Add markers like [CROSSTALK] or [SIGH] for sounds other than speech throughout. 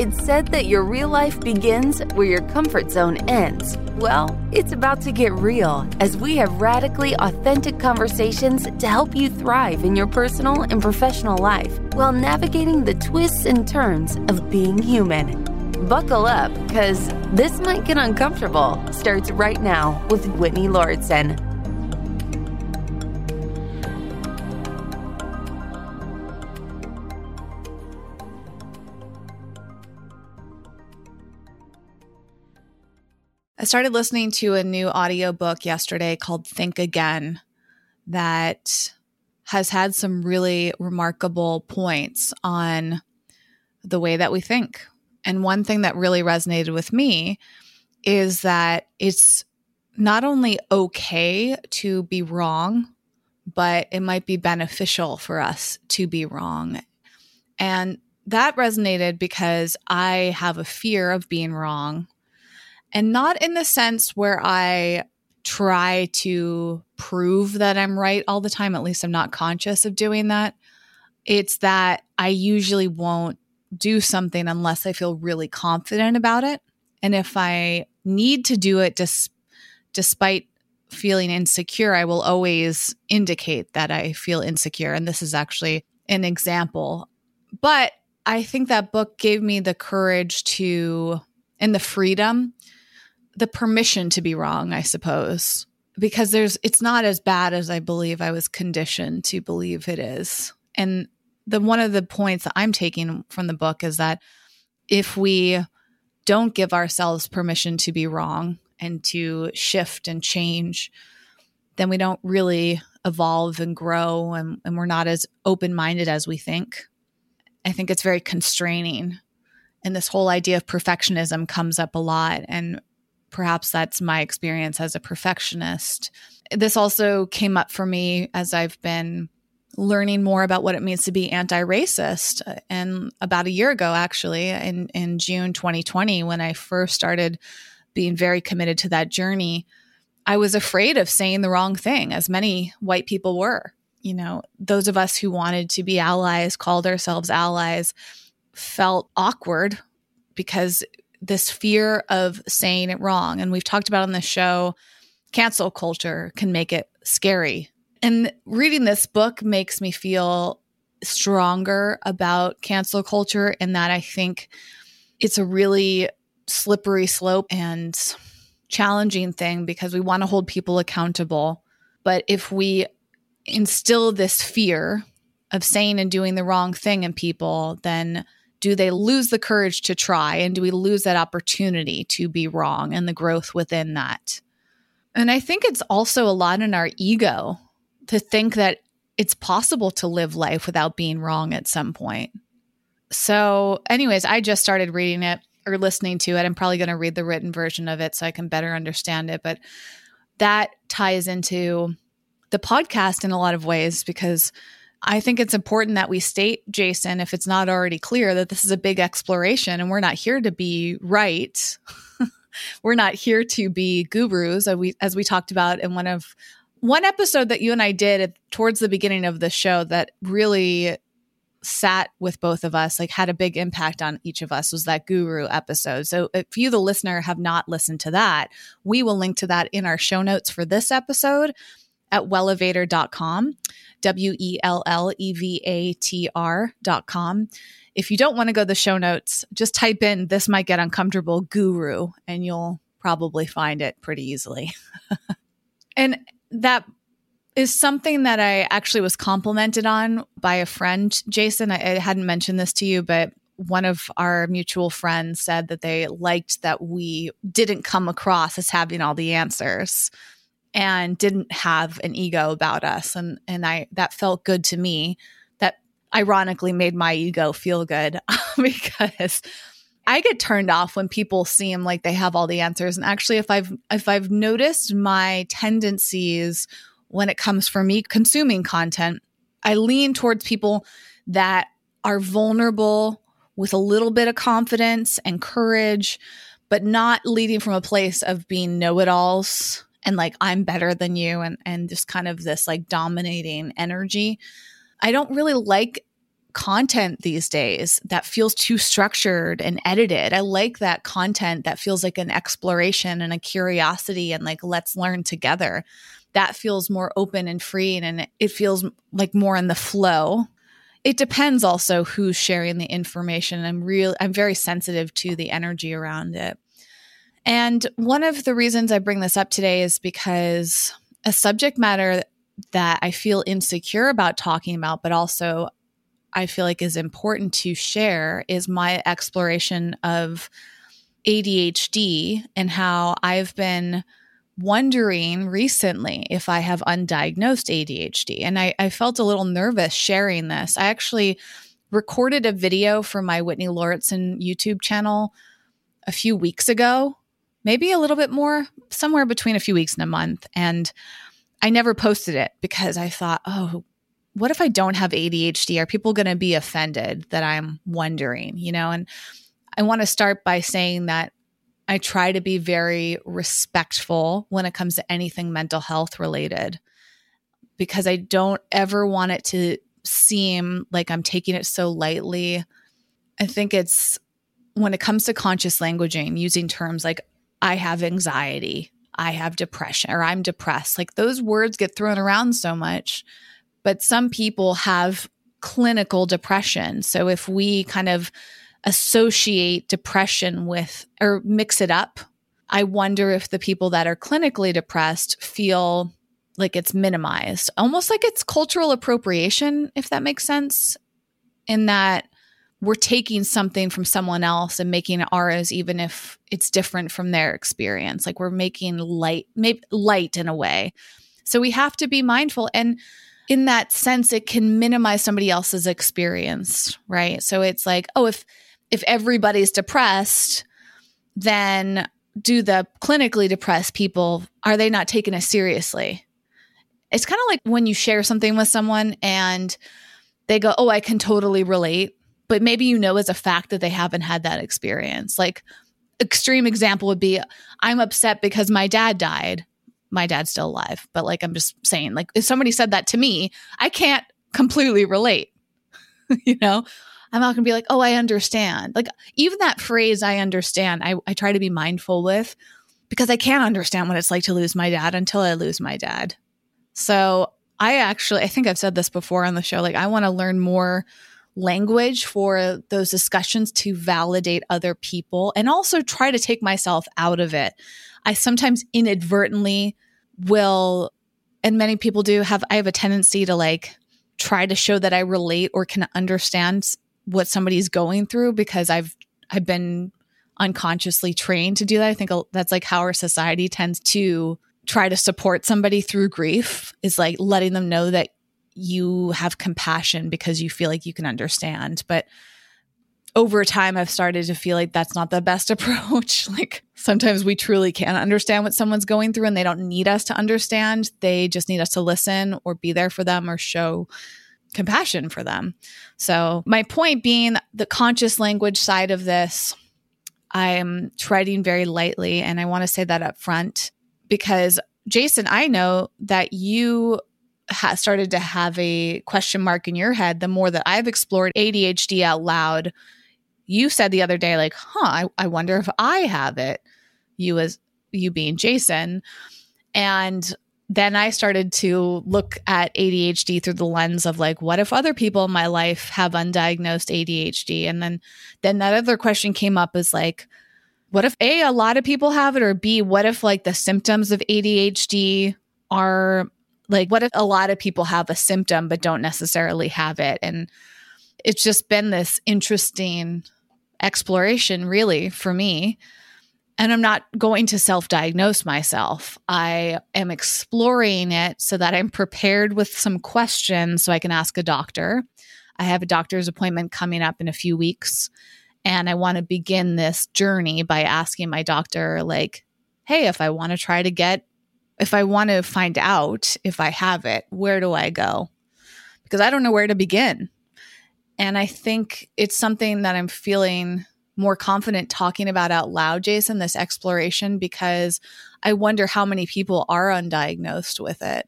It's said that your real life begins where your comfort zone ends. Well, it's about to get real as we have radically authentic conversations to help you thrive in your personal and professional life while navigating the twists and turns of being human. Buckle up, because this might get uncomfortable. Starts right now with Whitney Lauritsen. I started listening to a new audiobook yesterday called Think Again that has had some really remarkable points on the way that we think. And one thing that really resonated with me is that it's not only okay to be wrong, but it might be beneficial for us to be wrong. And that resonated because I have a fear of being wrong and not in the sense where I try to prove that I'm right all the time. At least I'm not conscious of doing that. It's that I usually won't do something unless I feel really confident about it. And if I need to do it dis- despite feeling insecure, I will always indicate that I feel insecure. And this is actually an example. But I think that book gave me the courage to and the freedom the permission to be wrong, I suppose, because there's it's not as bad as I believe I was conditioned to believe it is. And the one of the points that I'm taking from the book is that if we don't give ourselves permission to be wrong and to shift and change, then we don't really evolve and grow and, and we're not as open minded as we think. I think it's very constraining. And this whole idea of perfectionism comes up a lot. And perhaps that's my experience as a perfectionist. This also came up for me as I've been learning more about what it means to be anti-racist uh, and about a year ago actually in in June 2020 when I first started being very committed to that journey I was afraid of saying the wrong thing as many white people were you know those of us who wanted to be allies called ourselves allies felt awkward because this fear of saying it wrong. And we've talked about on the show, cancel culture can make it scary. And reading this book makes me feel stronger about cancel culture in that I think it's a really slippery slope and challenging thing because we want to hold people accountable. But if we instill this fear of saying and doing the wrong thing in people, then do they lose the courage to try? And do we lose that opportunity to be wrong and the growth within that? And i think it's also a lot in our ego to think that it's possible to live life without being wrong at some point. So anyways i just started reading it or listening to it. I'm probably going to read the written version of it so i can better understand it but that ties into the podcast in a lot of ways because I think it's important that we state, Jason, if it's not already clear, that this is a big exploration and we're not here to be right. [LAUGHS] we're not here to be gurus, as we, as we talked about in one of one episode that you and I did towards the beginning of the show that really sat with both of us, like had a big impact on each of us, was that guru episode. So if you, the listener, have not listened to that, we will link to that in our show notes for this episode at wellevatr.com. W E L L E V A T R dot com. If you don't want to go to the show notes, just type in this might get uncomfortable guru and you'll probably find it pretty easily. [LAUGHS] and that is something that I actually was complimented on by a friend, Jason. I, I hadn't mentioned this to you, but one of our mutual friends said that they liked that we didn't come across as having all the answers and didn't have an ego about us. And and I that felt good to me. That ironically made my ego feel good [LAUGHS] because I get turned off when people seem like they have all the answers. And actually if I've if I've noticed my tendencies when it comes for me consuming content I lean towards people that are vulnerable with a little bit of confidence and courage but not leading from a place of being know-it-alls and like I'm better than you and and just kind of this like dominating energy. I don't really like content these days that feels too structured and edited. I like that content that feels like an exploration and a curiosity and like, let's learn together. That feels more open and free and it feels like more in the flow. It depends also who's sharing the information. I'm real I'm very sensitive to the energy around it. And one of the reasons I bring this up today is because a subject matter that I feel insecure about talking about, but also I feel like is important to share is my exploration of ADHD and how I've been wondering recently if I have undiagnosed ADHD. And I, I felt a little nervous sharing this. I actually recorded a video for my Whitney Lauritsen YouTube channel a few weeks ago, maybe a little bit more, somewhere between a few weeks and a month. And I never posted it because I thought, oh, what if I don't have ADHD? Are people going to be offended that I'm wondering, you know? And I want to start by saying that I try to be very respectful when it comes to anything mental health related because I don't ever want it to seem like I'm taking it so lightly. I think it's when it comes to conscious languaging, using terms like I have anxiety, I have depression, or I'm depressed, like those words get thrown around so much but some people have clinical depression. So if we kind of associate depression with or mix it up, I wonder if the people that are clinically depressed feel like it's minimized, almost like it's cultural appropriation, if that makes sense, in that we're taking something from someone else and making it ours, even if it's different from their experience. Like we're making light, maybe light in a way. So we have to be mindful. And in that sense it can minimize somebody else's experience right so it's like oh if if everybody's depressed then do the clinically depressed people are they not taking it seriously it's kind of like when you share something with someone and they go oh i can totally relate but maybe you know as a fact that they haven't had that experience like extreme example would be i'm upset because my dad died my dad's still alive, but like I'm just saying, like if somebody said that to me, I can't completely relate. [LAUGHS] you know, I'm not gonna be like, oh, I understand. Like even that phrase, I understand, I, I try to be mindful with because I can't understand what it's like to lose my dad until I lose my dad. So I actually, I think I've said this before on the show, like I want to learn more language for those discussions to validate other people and also try to take myself out of it. I sometimes inadvertently will, and many people do have, I have a tendency to like try to show that I relate or can understand what somebody's going through because I've, I've been unconsciously trained to do that. I think that's like how our society tends to try to support somebody through grief is like letting them know that you have compassion because you feel like you can understand. But over time I've started to feel like that's not the best [LAUGHS] approach. like sometimes we truly can't understand what someone's going through and they don't need us to understand. They just need us to listen or be there for them or show compassion for them. So, my point being the conscious language side of this, I'm treading very lightly. And I want to say that up front because, Jason, I know that you ha- started to have a question mark in your head the more that I've explored ADHD out loud you said the other day, like, huh, I, I wonder if I have it. You as you being Jason. And then I started to look at ADHD through the lens of like, what if other people in my life have undiagnosed ADHD? And then then that other question came up is like, what if A, a lot of people have it, or B, what if like the symptoms of ADHD are like, what if a lot of people have a symptom but don't necessarily have it? And it's just been this interesting exploration, really, for me. And I'm not going to self diagnose myself. I am exploring it so that I'm prepared with some questions so I can ask a doctor. I have a doctor's appointment coming up in a few weeks. And I want to begin this journey by asking my doctor, like, hey, if I want to try to get, if I want to find out if I have it, where do I go? Because I don't know where to begin. And I think it's something that I'm feeling more confident talking about out loud, Jason, this exploration, because I wonder how many people are undiagnosed with it.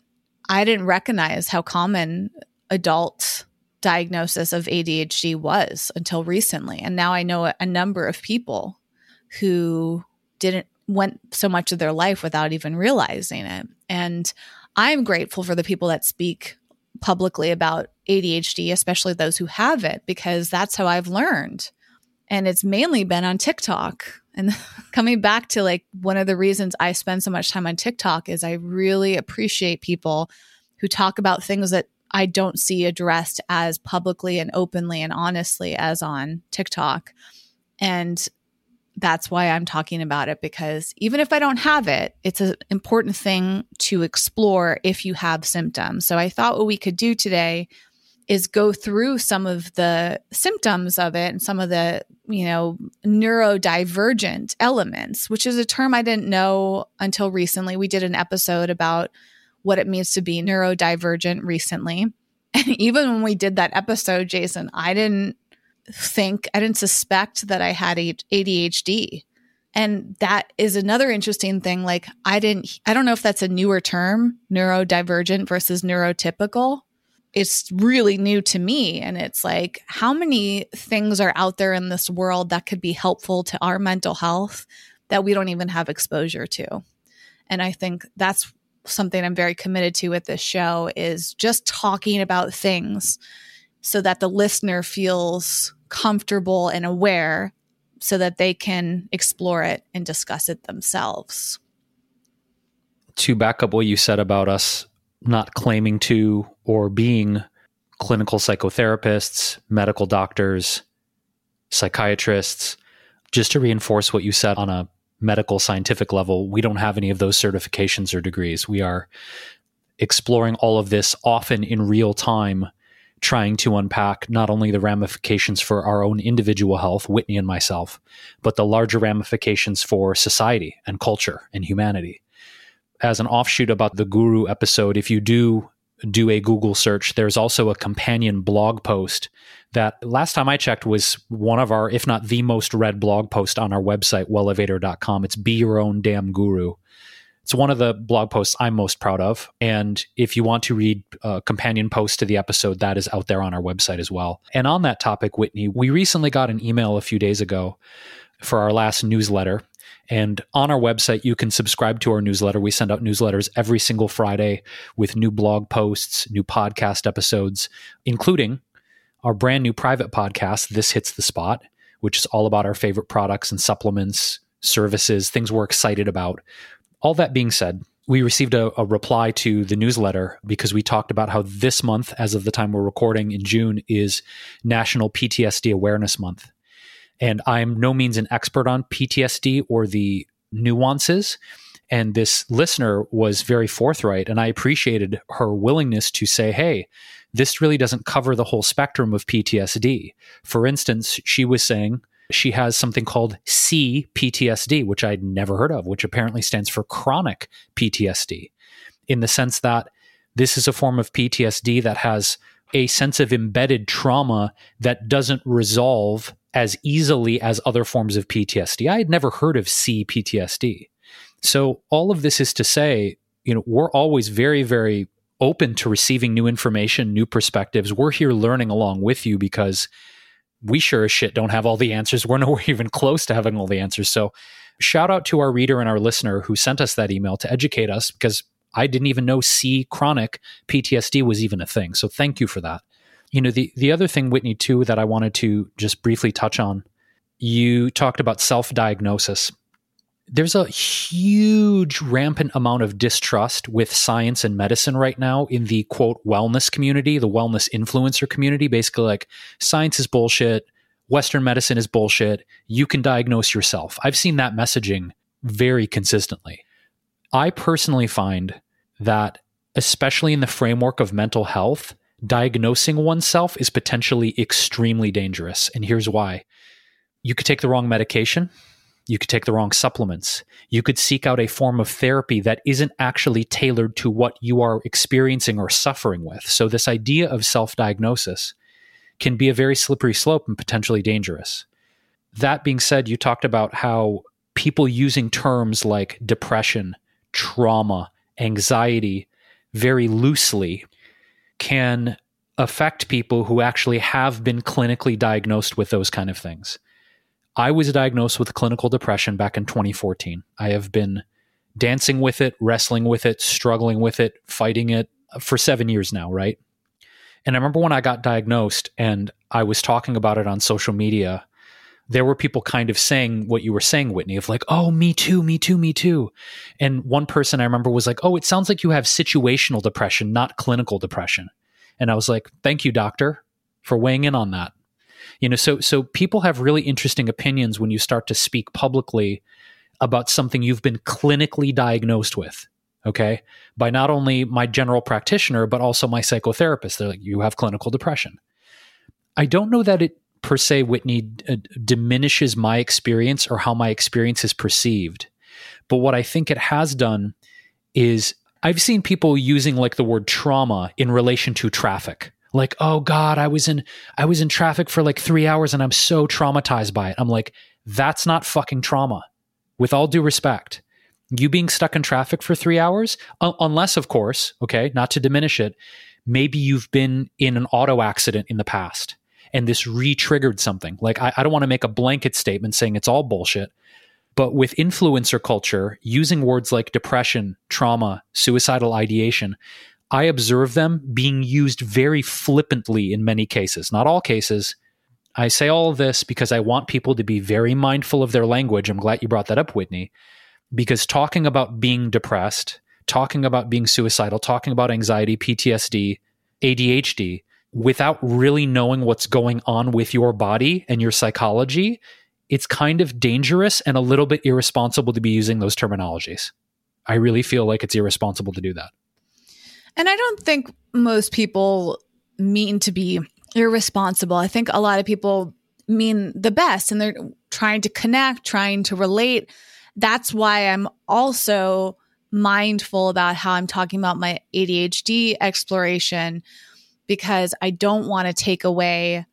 I didn't recognize how common adult diagnosis of ADHD was until recently. And now I know a number of people who didn't went so much of their life without even realizing it. And I'm grateful for the people that speak publicly about ADHD, especially those who have it, because that's how I've learned. And it's mainly been on TikTok. And [LAUGHS] coming back to like one of the reasons I spend so much time on TikTok is I really appreciate people who talk about things that I don't see addressed as publicly and openly and honestly as on TikTok. And that's why I'm talking about it because even if I don't have it, it's an important thing to explore if you have symptoms. So I thought what we could do today is go through some of the symptoms of it and some of the, you know, neurodivergent elements, which is a term I didn't know until recently. We did an episode about what it means to be neurodivergent recently. [LAUGHS] And even when we did that episode, Jason, I didn't think, I didn't suspect that I had ADHD. And that is another interesting thing. Like, I didn't, I don't know if that's a newer term, neurodivergent versus neurotypical. It's really new to me. And it's like, how many things are out there in this world that could be helpful to our mental health that we don't even have exposure to? And I think that's something I'm very committed to with this show is just talking about things so that the listener feels comfortable and aware so that they can explore it and discuss it themselves. To back up what you said about us not claiming to or being clinical psychotherapists, medical doctors, psychiatrists, just to reinforce what you said on a medical scientific level, we don't have any of those certifications or degrees. We are exploring all of this often in real time trying to unpack not only the ramifications for our own individual health, Whitney and myself, but the larger ramifications for society and culture and humanity. As an offshoot about the Guru episode, if you do do a Google search, there's also a companion blog post that last time I checked was one of our, if not the most read blog post on our website, wellevatr.com. It's Be Your Own Damn Guru. It's one of the blog posts I'm most proud of. And if you want to read a companion post to the episode, that is out there on our website as well. And on that topic, Whitney, we recently got an email a few days ago for our last newsletter. And on our website, you can subscribe to our newsletter. We send out newsletters every single Friday with new blog posts, new podcast episodes, including our brand new private podcast, This Hits the Spot, which is all about our favorite products and supplements, services, things we're excited about. All that being said, we received a, a, reply to the newsletter because we talked about how this month, as of the time we're recording in June, is National PTSD Awareness Month. And I'm no means an expert on PTSD or the nuances. And this listener was very forthright, and I appreciated her willingness to say, hey, this really doesn't cover the whole spectrum of PTSD. For instance, she was saying, she has something called CPTSD, which I'd never heard of, which apparently stands for chronic PTSD, in the sense that this is a form of PTSD that has a sense of embedded trauma that doesn't resolve as easily as other forms of PTSD. I had never heard of CPTSD. So, all of this is to say, you know, we're always very, very open to receiving new information, new perspectives. We're here learning along with you because we sure as shit don't have all the answers. We're nowhere [LAUGHS] even close to having all the answers. So, shout out to our reader and our listener who sent us that email to educate us because I didn't even know C chronic PTSD was even a thing. So, thank you for that. You know, the, the other thing, Whitney, too, that I wanted to just briefly touch on, you talked about self diagnosis there's a huge rampant amount of distrust with science and medicine right now in the quote wellness community, the wellness influencer community. Basically, like science is bullshit, Western medicine is bullshit, you can diagnose yourself. I've seen that messaging very consistently. I personally find that, especially in the framework of mental health, diagnosing oneself is potentially extremely dangerous. And here's why you could take the wrong medication you could take the wrong supplements. You could seek out a form of therapy that isn't actually tailored to what you are experiencing or suffering with. So, this idea of self diagnosis can be a very slippery slope and potentially dangerous. That being said, you talked about how people using terms like depression, trauma, anxiety very loosely can affect people who actually have been clinically diagnosed with those kind of things. I was diagnosed with clinical depression back in 2014. I have been dancing with it, wrestling with it, struggling with it, fighting it for seven years now, right? And I remember when I got diagnosed and I was talking about it on social media, there were people kind of saying what you were saying, Whitney, of like, oh, me too, me too, me too. And one person I remember was like, oh, it sounds like you have situational depression, not clinical depression. And I was like, thank you, doctor, for weighing in on that. You know, so so people have really interesting opinions when you start to speak publicly about something you've been clinically diagnosed with okay? By not only my general practitioner but also my psychotherapist. They're like you have clinical depression. I don't know that it per se whitney uh, diminishes my experience or how my experience is perceived. But what i think it has done is i've seen people using like the word trauma in relation to traffic like oh god i was in i was in traffic for like 3 hours and i'm so traumatized by it i'm like that's not fucking trauma with all due respect you being stuck in traffic for three hours, unless, of course, okay, not to diminish it, maybe you've been in an auto accident in the past and this re triggered something. Like, I, I don't want to make a blanket statement saying it's all bullshit, but with influencer culture, using words like depression, trauma, suicidal ideation, I observe them being used very flippantly in many cases, not all cases. I say all this because I want people to be very mindful of their language. I'm glad you brought that up, Whitney because talking about being depressed, talking about being suicidal, talking about anxiety, PTSD, ADHD, without really knowing what's going on with your body and your psychology, it's kind of dangerous and a little bit irresponsible to be using those terminologies. I really feel like it's irresponsible to do that. And I don't think most people mean to be irresponsible. I think a lot of people mean the best and they're trying to connect, trying to relate that's why I'm also mindful about how I'm talking about my ADHD exploration because I don't want to take away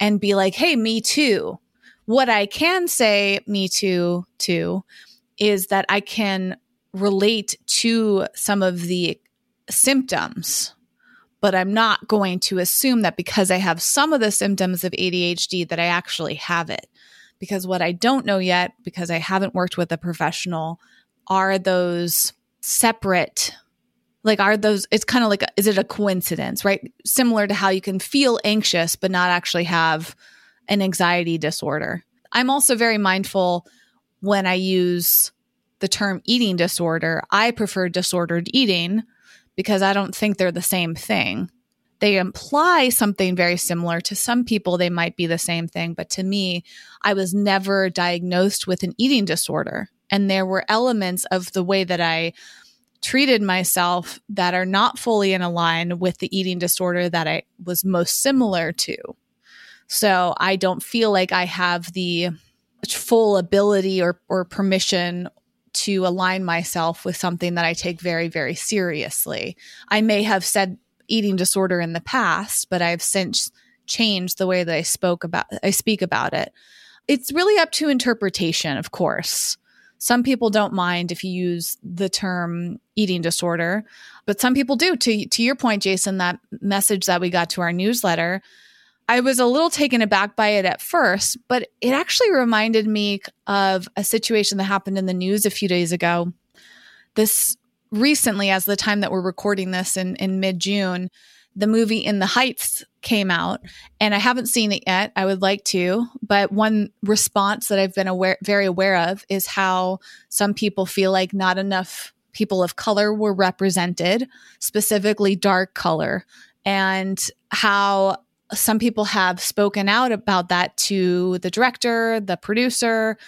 and be like, hey, me too. What I can say, me too, too, is that I can relate to some of the symptoms, but I'm not going to assume that because I have some of the symptoms of ADHD that I actually have it. Because what I don't know yet, because I haven't worked with a professional, are those separate like are those it's kind of like is it a coincidence right? Similar to how you can feel anxious but not actually have an anxiety disorder. I'm also very mindful when i use the term eating disorder i prefer disordered eating because i don't think they're the same thing they imply something very similar. To some people, they might be the same thing. But to me, I was never diagnosed with an eating disorder. And there were elements of the way that I treated myself that are not fully in line with the eating disorder that I was most similar to. So I don't feel like I have the full ability or, or permission to align myself with something that I take very, very seriously. I may have said eating disorder in the past, but I've since changed the way that I spoke about I speak about it. It's really up to interpretation, of course. Some people don't mind if you use the term eating disorder, but some people do. To to your point, Jason, that message that we got to our newsletter, I was a little taken aback by it at first, but it actually reminded me of a situation that happened in the news a few days ago. This recently, as the time that we're recording this in, in mid June, the movie In the Heights came out, and I haven't seen it yet. I would like to, but one response that I've been aware, very aware of, is how some people feel like not enough people of color were represented, specifically dark color, and how some people have spoken out about that to the director, the producer,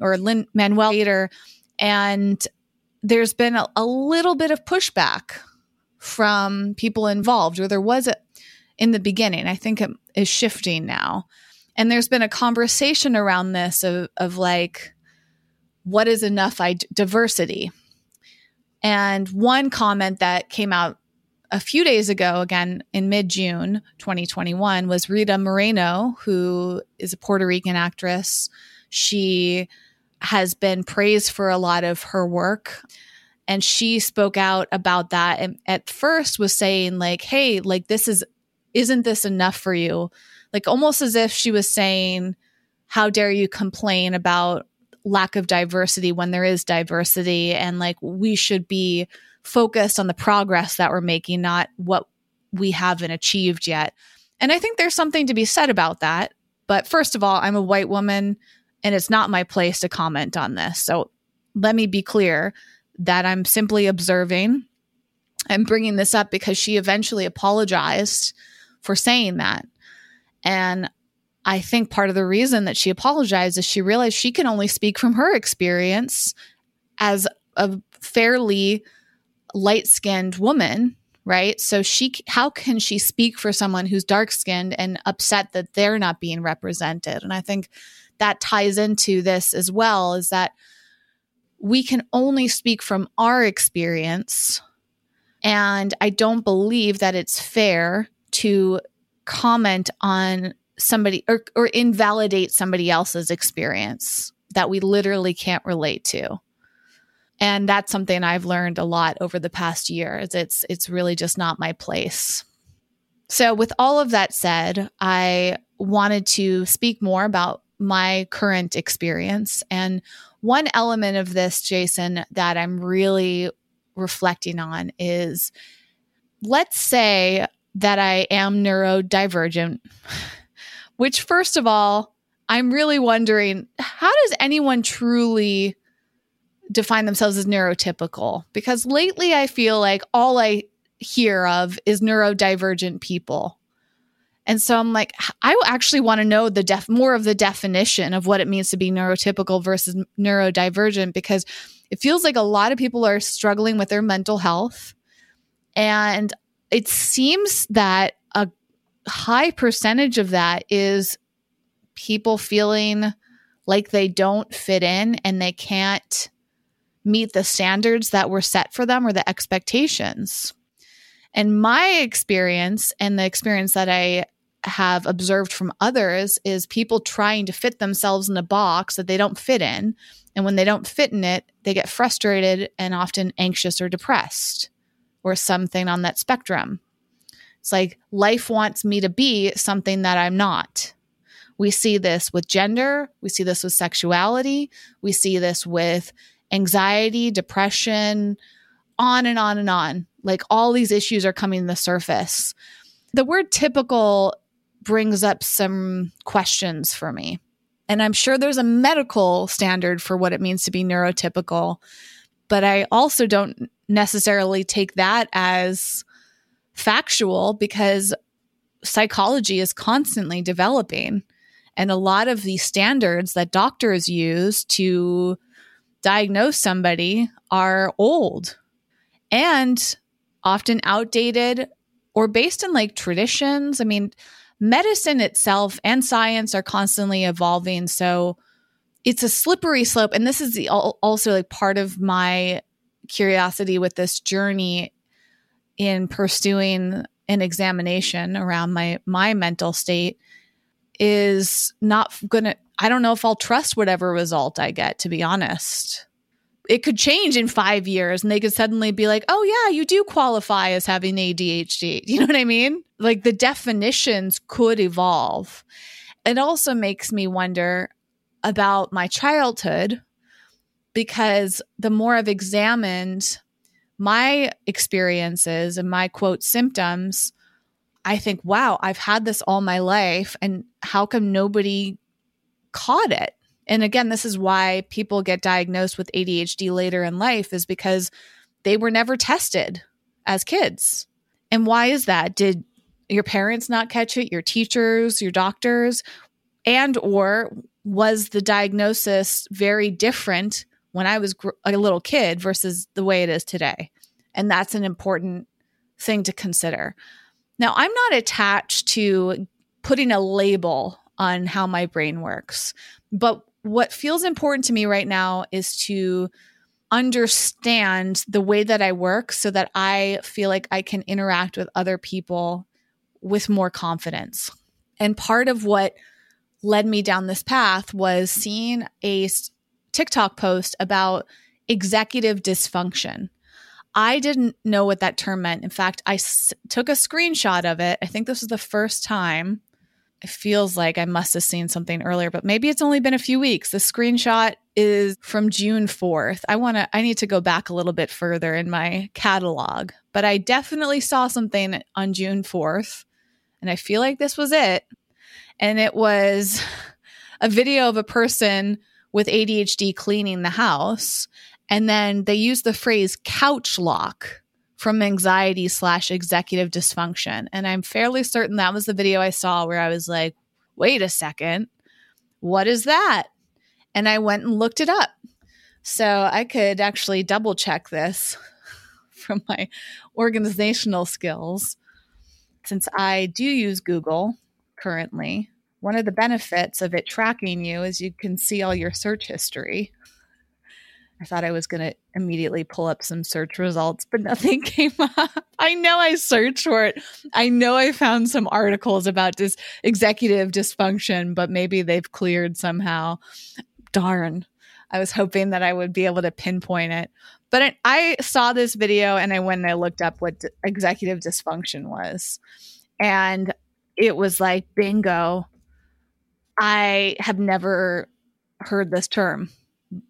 or Lin Manuel theater. and there's been a, a little bit of pushback from people involved, or there was it in the beginning. I think it is shifting now. And there's been a conversation around this of, of like, what is enough I- diversity? And one comment that came out a few days ago, again in mid June 2021, was Rita Moreno, who is a Puerto Rican actress. She has been praised for a lot of her work and she spoke out about that and at first was saying like hey like this is isn't this enough for you? Like almost as if she was saying, How dare you complain about lack of diversity when there is diversity? And like we should be focused on the progress that we're making, not what we haven't achieved yet. And I think there's something to be said about that. But first of all, I'm a white woman and it's not my place to comment on this. So let me be clear that I'm simply observing. I'm bringing this up because she eventually apologized for saying that. And I think part of the reason that she apologized is she realized she can only speak from her experience as a fairly light skinned woman right? So she how can she speak for someone who's dark skinned and upset that they're not being represented? And I think that ties into this as well is that we can only speak from our experience and I don't believe that it's fair to comment on somebody or, or invalidate somebody else's experience that we literally can't relate to and that's something I've learned a lot over the past year. It's it's really just not my place. So with all of that said, I wanted to speak more about my current experience and one element of this Jason that I'm really reflecting on is let's say that I am neurodivergent, which first of all, I'm really wondering how does anyone truly define themselves as neurotypical because lately I feel like all I hear of is neurodivergent people. And so I'm like, I actually want to know the def more of the definition of what it means to be neurotypical versus neurodivergent because it feels like a lot of people are struggling with their mental health. And it seems that a high percentage of that is people feeling like they don't fit in and they can't meet the standards that were set for them or the expectations. And my experience and the experience that I have observed from others is people trying to fit themselves in a box that they don't fit in. And when they don't fit in it, they get frustrated and often anxious or depressed or something on that spectrum. It's like life wants me to be something that I'm not. We see this with gender, we see this with sexuality, we see this with anxiety, depression, on and on and on. Like all these issues are coming to the surface. The word typical brings up some questions for me. And I'm sure there's a medical standard for what it means to be neurotypical, but I also don't necessarily take that as factual because psychology is constantly developing. And a lot of the standards that doctors use to diagnose somebody are old and often outdated or based in like traditions. I mean, medicine itself and science are constantly evolving. So it's a slippery slope. And this is the, also like part of my curiosity with this journey in pursuing an examination around my my mental state is not going to I don't know if I'll trust whatever result I get, to be honest. It could change in five years and they could suddenly be like, oh, yeah, you do qualify as having ADHD. [LAUGHS] You know what I mean? Like the definitions could evolve. It also makes me wonder about my childhood because the more I've examined my experiences and my quote symptoms, I think, wow, I've had this all my life. And how come nobody caught it. And again, this is why people get diagnosed with ADHD later in life is because they were never tested as kids. And why is that? Did your parents not catch it, your teachers, your doctors, and or was the diagnosis very different when I was gr- a little kid versus the way it is today? And that's an important thing to consider. Now, I'm not attached to putting a label on how my brain works. But what feels important to me right now is to understand the way that I work so that I feel like I can interact with other people with more confidence. And part of what led me down this path was seeing a TikTok post about executive dysfunction. I didn't know what that term meant. In fact, I s- took a screenshot of it. I think this was the first time. It feels like I must have seen something earlier, but maybe it's only been a few weeks. The screenshot is from June 4th. I want to I need to go back a little bit further in my catalog, but I definitely saw something on June 4th and I feel like this was it. And it was [LAUGHS] a video of a person with ADHD cleaning the house and then they use the phrase couch lock from anxiety slash executive dysfunction. And I'm fairly certain that was the video I saw where I was like, wait a second, what is that? And I went and looked it up. So I could actually double check this [LAUGHS] from my organizational skills. Since I do use Google currently, one of the benefits of it tracking you is you can see all your search history. I thought I was going to immediately pull up some search results, but nothing [LAUGHS] came up. I know I searched for it. I know I found some articles about this executive dysfunction, but maybe they've cleared somehow. Darn. I was hoping that I would be able to pinpoint it. But it, I saw this video and I went and I looked up what d- executive dysfunction was. And it was like, bingo. I have never heard this term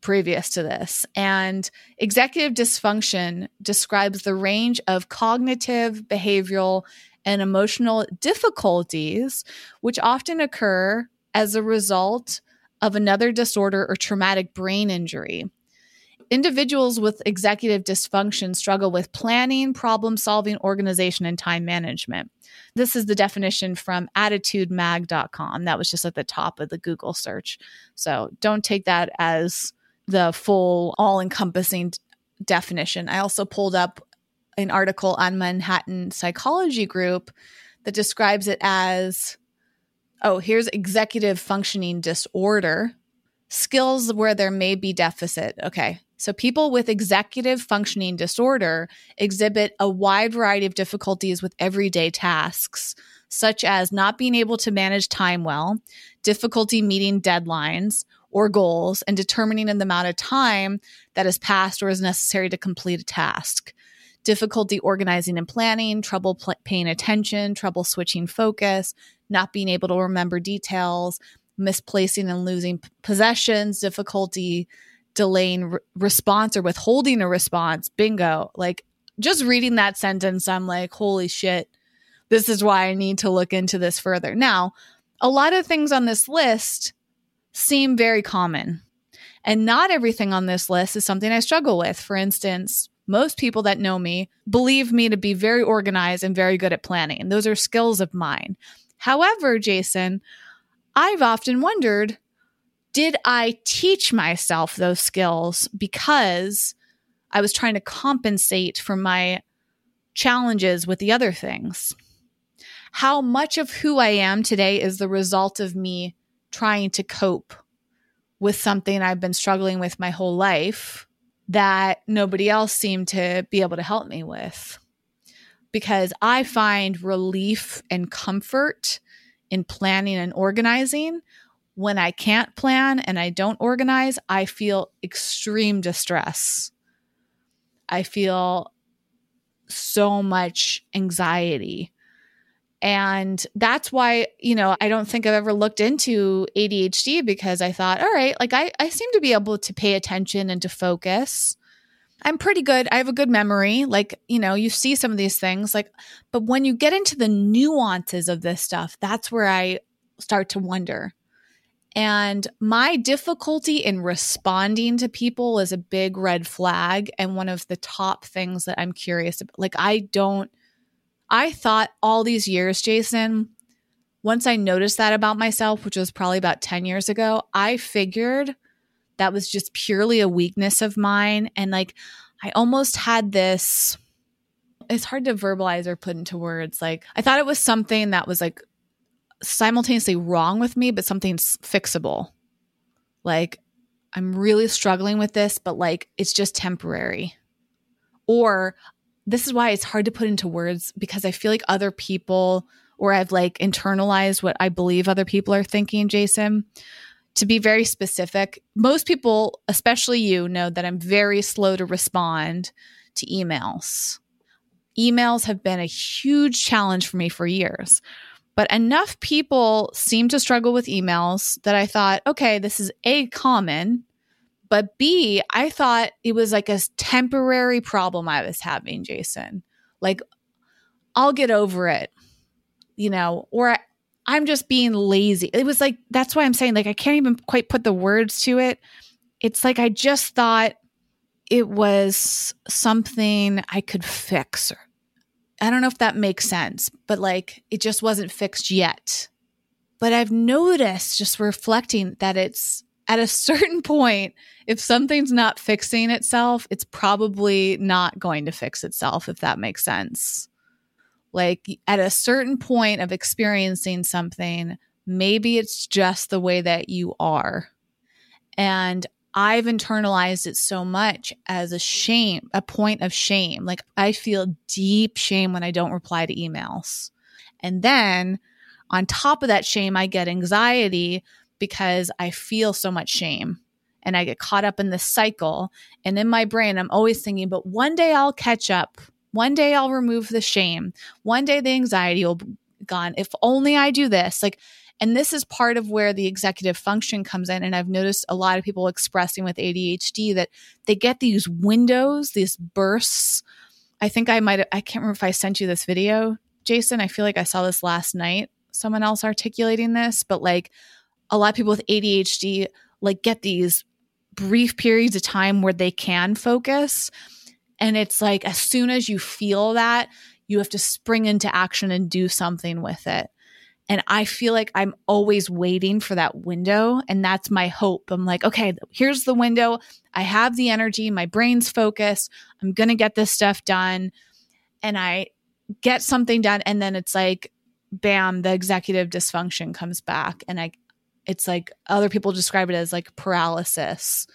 previous to this. And executive dysfunction describes the range of cognitive, behavioral, and emotional difficulties which often occur as a result of another disorder or traumatic brain injury. Individuals with executive dysfunction struggle with planning, problem solving, organization, and time management. This is the definition from additudemag.com. That was just at the top of the Google search. So don't take that as the full, all encompassing definition. I also pulled up an article on Manhattan Psychology Group that describes it as oh, here's executive functioning disorder, skills where there may be deficit. Okay. So, people with executive functioning disorder exhibit a wide variety of difficulties with everyday tasks, such as not being able to manage time well, difficulty meeting deadlines or goals, and determining the amount of time that has passed or is necessary to complete a task. Difficulty organizing and planning, trouble pl- paying attention, trouble switching focus, not being able to remember details, misplacing and losing possessions, difficulty delaying re- response or withholding a response. Bingo. Like just reading that sentence, I'm like, holy shit, this is why I need to look into this further. Now, a lot of things on this list seem very common. And not everything on this list is something I struggle with. For instance, most people that know me believe me to be very organized and very good at planning. And those are skills of mine. However, Jason, I've often wondered did I teach myself those skills because I was trying to compensate for my challenges with the other things? How much of who I am today is the result of me trying to cope with something I've been struggling with my whole life that nobody else seemed to be able to help me with? Because I find relief and comfort in planning and organizing when I can't plan and I don't organize, I feel extreme distress. I feel so much anxiety. And that's why, you know, I don't think I've ever looked into ADHD because I thought, all right, like I, I seem to be able to pay attention and to focus. I'm pretty good. I have a good memory. Like, you know, you see some of these things, like, but when you get into the nuances of this stuff, that's where I start to wonder. And my difficulty in responding to people is a big red flag and one of the top things that I'm curious about. Like, I don't, I thought all these years, Jason, once I noticed that about myself, which was probably about 10 years ago, I figured that was just purely a weakness of mine. And like, I almost had this, it's hard to verbalize or put into words. Like, I thought it was something that was like simultaneously wrong with me, but something's fixable. Like, I'm really struggling with this, but like, it's just temporary. Or this is why it's hard to put into words because I feel like other people, or I've like internalized what I believe other people are thinking, Jason. to be very specific, most people, especially you, know that I'm very slow to respond to emails. Emails have been a huge challenge for me for years. But enough people seem to struggle with emails that I thought, okay, this is A, common, but B, I thought it was like a temporary problem I was having, Jason. Like, I'll get over it, you know, or I'm just being lazy. It was like, that's why I'm saying, like, I can't even quite put the words to it. It's like I just thought it was something I could fix. Or, I don't know if that makes sense, but like it just wasn't fixed yet. But I've noticed just reflecting that it's at a [LAUGHS] certain point, if something's not fixing itself, it's probably not going to fix itself, if that makes sense. Like at a certain point of experiencing something, maybe it's just the way that you are. And I've internalized it so much as a shame, a point of shame. Like I feel deep shame when I don't reply to emails. And then on top of that shame, I get anxiety because I feel so much shame and I get caught up in this cycle. And in my brain, I'm always thinking, but one day I'll catch up. One day I'll remove the shame. One day the anxiety will be gone. If only I do this. Like, and this is part of where the executive function comes in. And I've noticed a lot of people expressing with ADHD that they get these windows, these bursts. I think I might, I can't remember if I sent you this video, Jason. I feel like I saw this last night, someone else articulating this, but like a lot of people with ADHD like get these brief periods of time where they can focus and it's like as soon as you feel that, you have to spring into action and do something with it. And I feel like I'm always waiting for that window. And that's my hope. I'm like, okay, here's the window. I have the energy. My brain's focused. I'm going to get this stuff done. And I get something done. And then it's like, bam, the executive dysfunction comes back. And I, it's like other people describe it as like paralysis,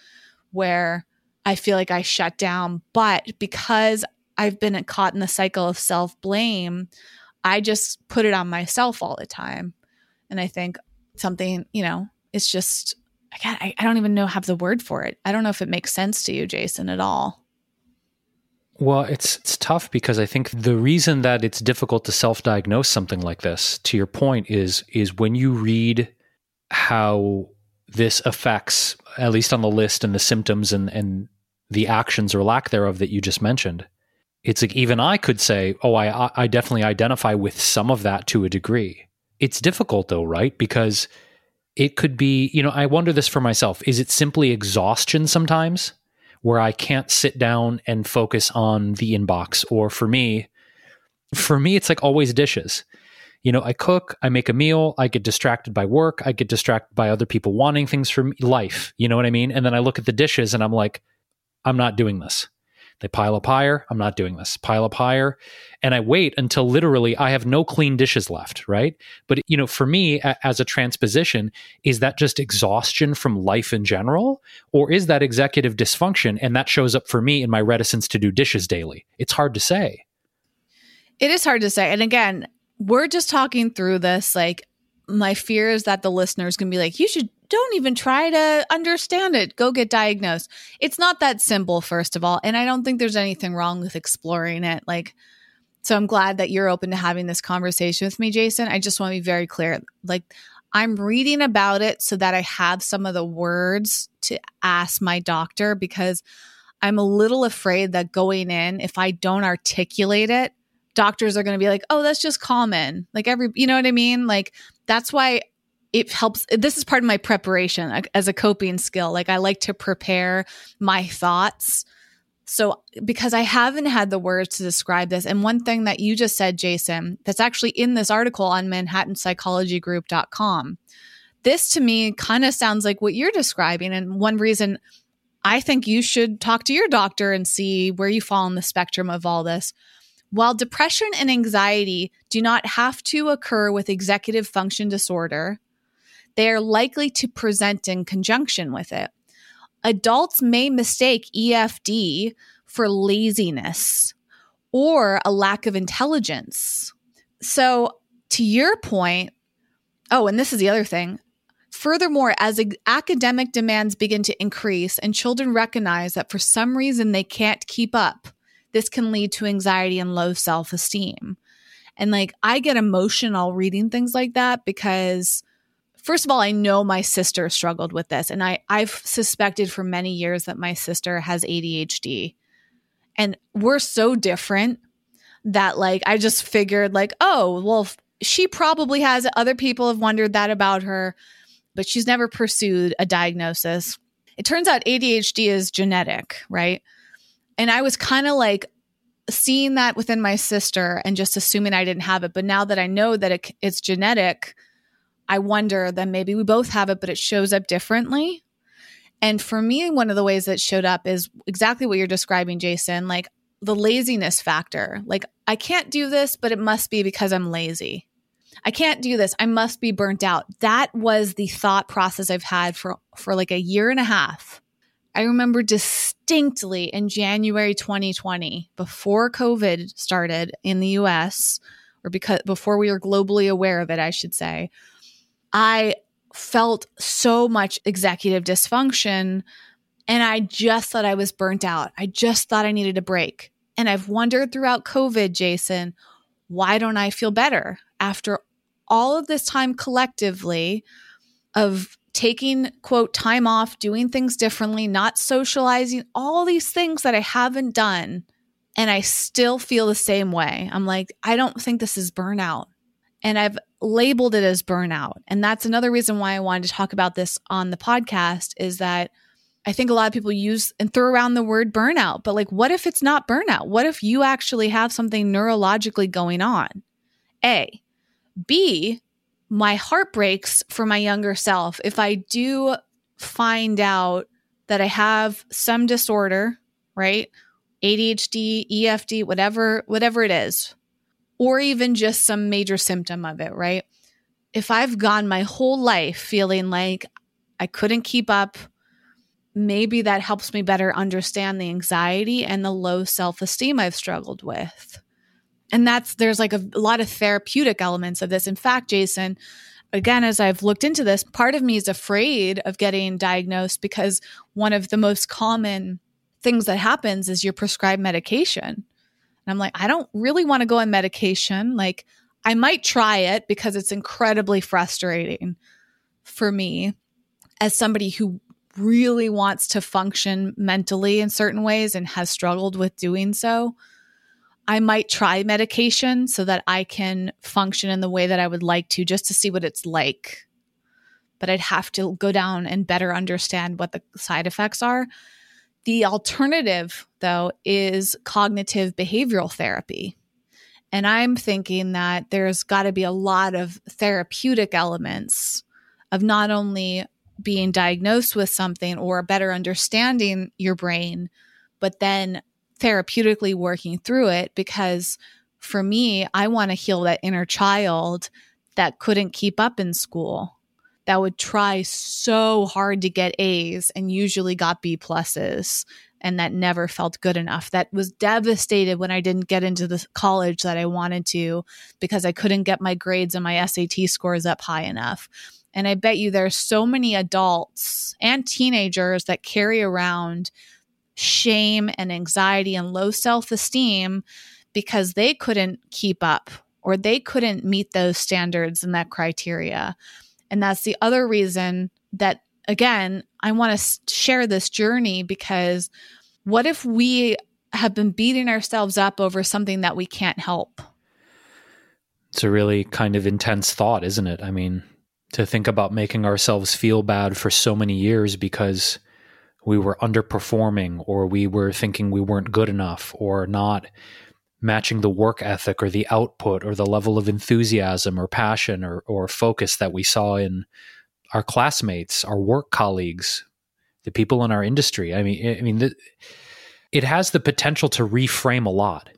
where I feel like I shut down. But because I've been caught in the cycle of self blame, I just put it on myself all the time. And I think something, you know, it's just, again, I, I don't even know have the word for it. I don't know if it makes sense to you, Jason, at all. Well, it's it's tough because I think the reason that it's difficult to self-diagnose something like this, to your point, is is when you read how this affects, at least on the list and the symptoms and, and the actions or lack thereof that you just mentioned. It's like even I could say, oh, I, I definitely identify with some of that to a degree. It's difficult though, right? Because it could be, you know, I wonder this for myself. Is it simply exhaustion sometimes where I can't sit down and focus on the inbox? Or for me, for me, it's like always dishes you know, I cook, I make a meal, I get distracted by work, I get distracted by other people wanting things from life. You know what I mean? And then I look at the dishes and I'm like, I'm not doing this. They pile up higher. I'm not doing this. Pile up higher. And I wait until literally I have no clean dishes left, right? But, you know, for me a, as a transposition, is that just exhaustion from life in general? Or is that executive dysfunction? And that shows up for me in my reticence to do dishes daily. It's hard to say. It is hard to say. And again, we're just talking through this. Like, my fear is that the listeners can be like, you should don't even try to understand it. Go get diagnosed. It's not that simple, first of all. And I don't think there's anything wrong with exploring it. Like, so I'm glad that you're open to having this conversation with me, Jason. I just want to be very clear. Like, I'm reading about it so that I have some of the words to ask my doctor because I'm a little afraid that going in, if I don't articulate it, doctors are going to be like, oh, that's just common. Like every, you know what I mean? Like that's why it helps. This is part of my preparation as a coping skill. Like I like to prepare my thoughts. So, because I haven't had the words to describe this, and one thing that you just said, Jason, that's actually in this article on manhattanpsychologygroup.com, this to me kind of sounds like what you're describing. And one reason I think you should talk to your doctor and see where you fall on the spectrum of all this while depression and anxiety do not have to occur with executive function disorder, they are likely to present in conjunction with it. Adults may mistake EFD for laziness or a lack of intelligence. So, to your point, oh, and this is the other thing. Furthermore, as academic demands begin to increase and children recognize that for some reason they can't keep up, this can lead to anxiety and low self esteem. And like, I get emotional reading things like that because, first of all, I know my sister struggled with this. And I, I've suspected for many years that my sister has ADHD. And we're so different that, like, I just figured, like, oh, well, she probably has, other people have wondered that about her but she's never pursued a diagnosis. It turns out ADHD is genetic, right? And I was kind of like seeing that within my sister and just assuming I didn't have it. But now that I know that it, it's genetic, I wonder that maybe we both have it, but it shows up differently. And for me, one of the ways that showed up is exactly what you're describing, Jason like the laziness factor. Like, I can't do this, but it must be because I'm lazy. I can't do this. I must be burnt out. That was the thought process I've had for for like a year and a half. I remember distinctly in January 2020, before COVID started in the US, or because before we were globally aware of it, I should say, I felt so much executive dysfunction and I just thought I was burnt out. I just thought I needed a break. And I've wondered throughout COVID, Jason, why don't I feel better after all of this time collectively of taking quote time off, doing things differently, not socializing, all these things that I haven't done and I still feel the same way. I'm like, I don't think this is burnout. And I've labeled it as burnout. And that's another reason why I wanted to talk about this on the podcast is that I think a lot of people use and throw around the word burnout, but like, what if it's not burnout? What if you actually have something neurologically going on? A, B, my heart breaks for my younger self if I do find out that I have some disorder, right? ADHD, EFD, whatever whatever it is, or even just some major symptom of it, right? If I've gone my whole life feeling like I couldn't keep up, maybe that helps me better understand the anxiety and the low self-esteem I've struggled with. And that's there's like a, a lot of therapeutic elements of this. In fact jason again as i've looked into this part of me is afraid of getting diagnosed because one of the most common things that happens is you're prescribed medication and i'm like i don't really want to go on medication like i might try it because it's incredibly frustrating for me as somebody who really wants to function mentally in certain ways and has struggled with doing so I might try medication so that I can function in the way that I would like to just to see what it's like. But I'd have to go down and better understand what the side effects are. The alternative, though, is cognitive behavioral therapy. And I'm thinking that there's got to be a lot of therapeutic elements of not only being diagnosed with something or better understanding your brain, but then therapeutically working through it because for me, I want to heal that inner child that couldn't keep up in school, that would try so hard to get A's and usually got B pluses and that never felt good enough. That was devastated when I didn't get into the college that I wanted to because I couldn't get my grades and my SAT scores up high enough. And I bet you there's so many adults and teenagers that carry around shame and anxiety and low self esteem because they couldn't keep up or they couldn't meet those standards and that criteria. And that's the other reason that, again, I want to share this journey because what if we have been beating ourselves up over something that we can't help? It's a really kind of intense thought, isn't it? I mean, to think about making ourselves feel bad for so many years because we were underperforming or we were thinking we weren't good enough or not matching the work ethic or the output or the level of enthusiasm or passion or, or focus that we saw in our classmates, our work colleagues, the people in our industry. I mean, I mean, the, it has the potential to reframe a lot,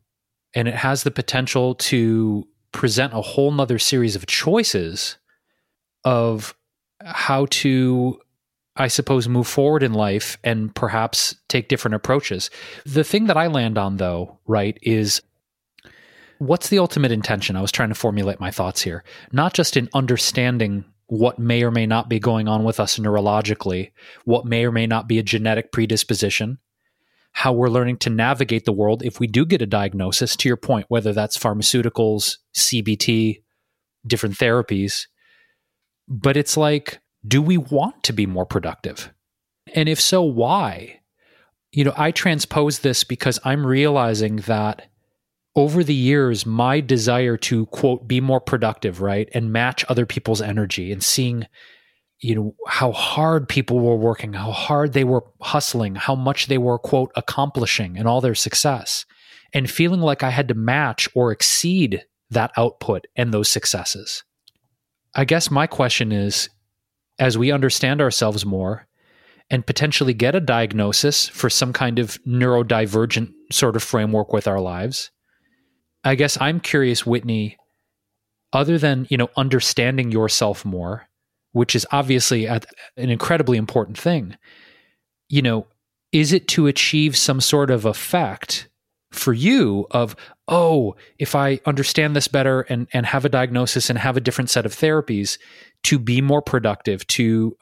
and it has the potential to present a whole nother series of choices of how to I suppose, move forward in life and perhaps take different approaches. The thing that I land on, though, right, is what's the ultimate intention? I was trying to formulate my thoughts here. Not just in understanding what may or may not be going on with us neurologically, what may or may not be a genetic predisposition, how we're learning to navigate the world if we do get a diagnosis, to your point, whether that's pharmaceuticals, CBT, different therapies. But it's like, do we want to be more productive? And if so, why? You know, I transpose this because I'm realizing that over the years, my desire to quote, be more productive, right? And match other people's energy and seeing, you know, how hard people were working, how hard they were hustling, how much they were, quote, accomplishing and all their success, and feeling like I had to match or exceed that output and those successes. I guess my question is as we understand ourselves more and potentially get a diagnosis for some kind of neurodivergent sort of framework with our lives, I guess I'm curious, Whitney, other than, you know, understanding yourself more, which is obviously an incredibly important thing, you know, is it to achieve some sort of effect for you of, oh, if I understand this better and, and have a diagnosis and have a different set of therapies to be more productive, to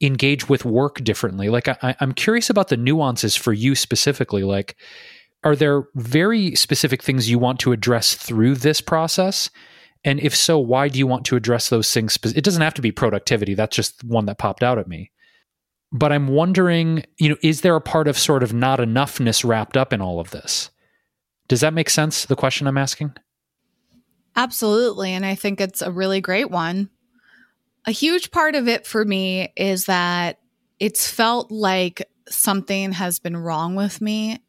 engage with work differently? Like, I, I'm curious about the nuances for you specifically. Like, are there very specific things you want to address through this process? And if so, why do you want to address those things? It doesn't have to be productivity. That's just one that popped out at me. But I'm wondering, you know, is there a part of sort of not enoughness wrapped up in all of this? Does that make sense? The question I'm asking? Absolutely. And I think it's a really great one. A huge part of it for me is that it's felt like something has been wrong with me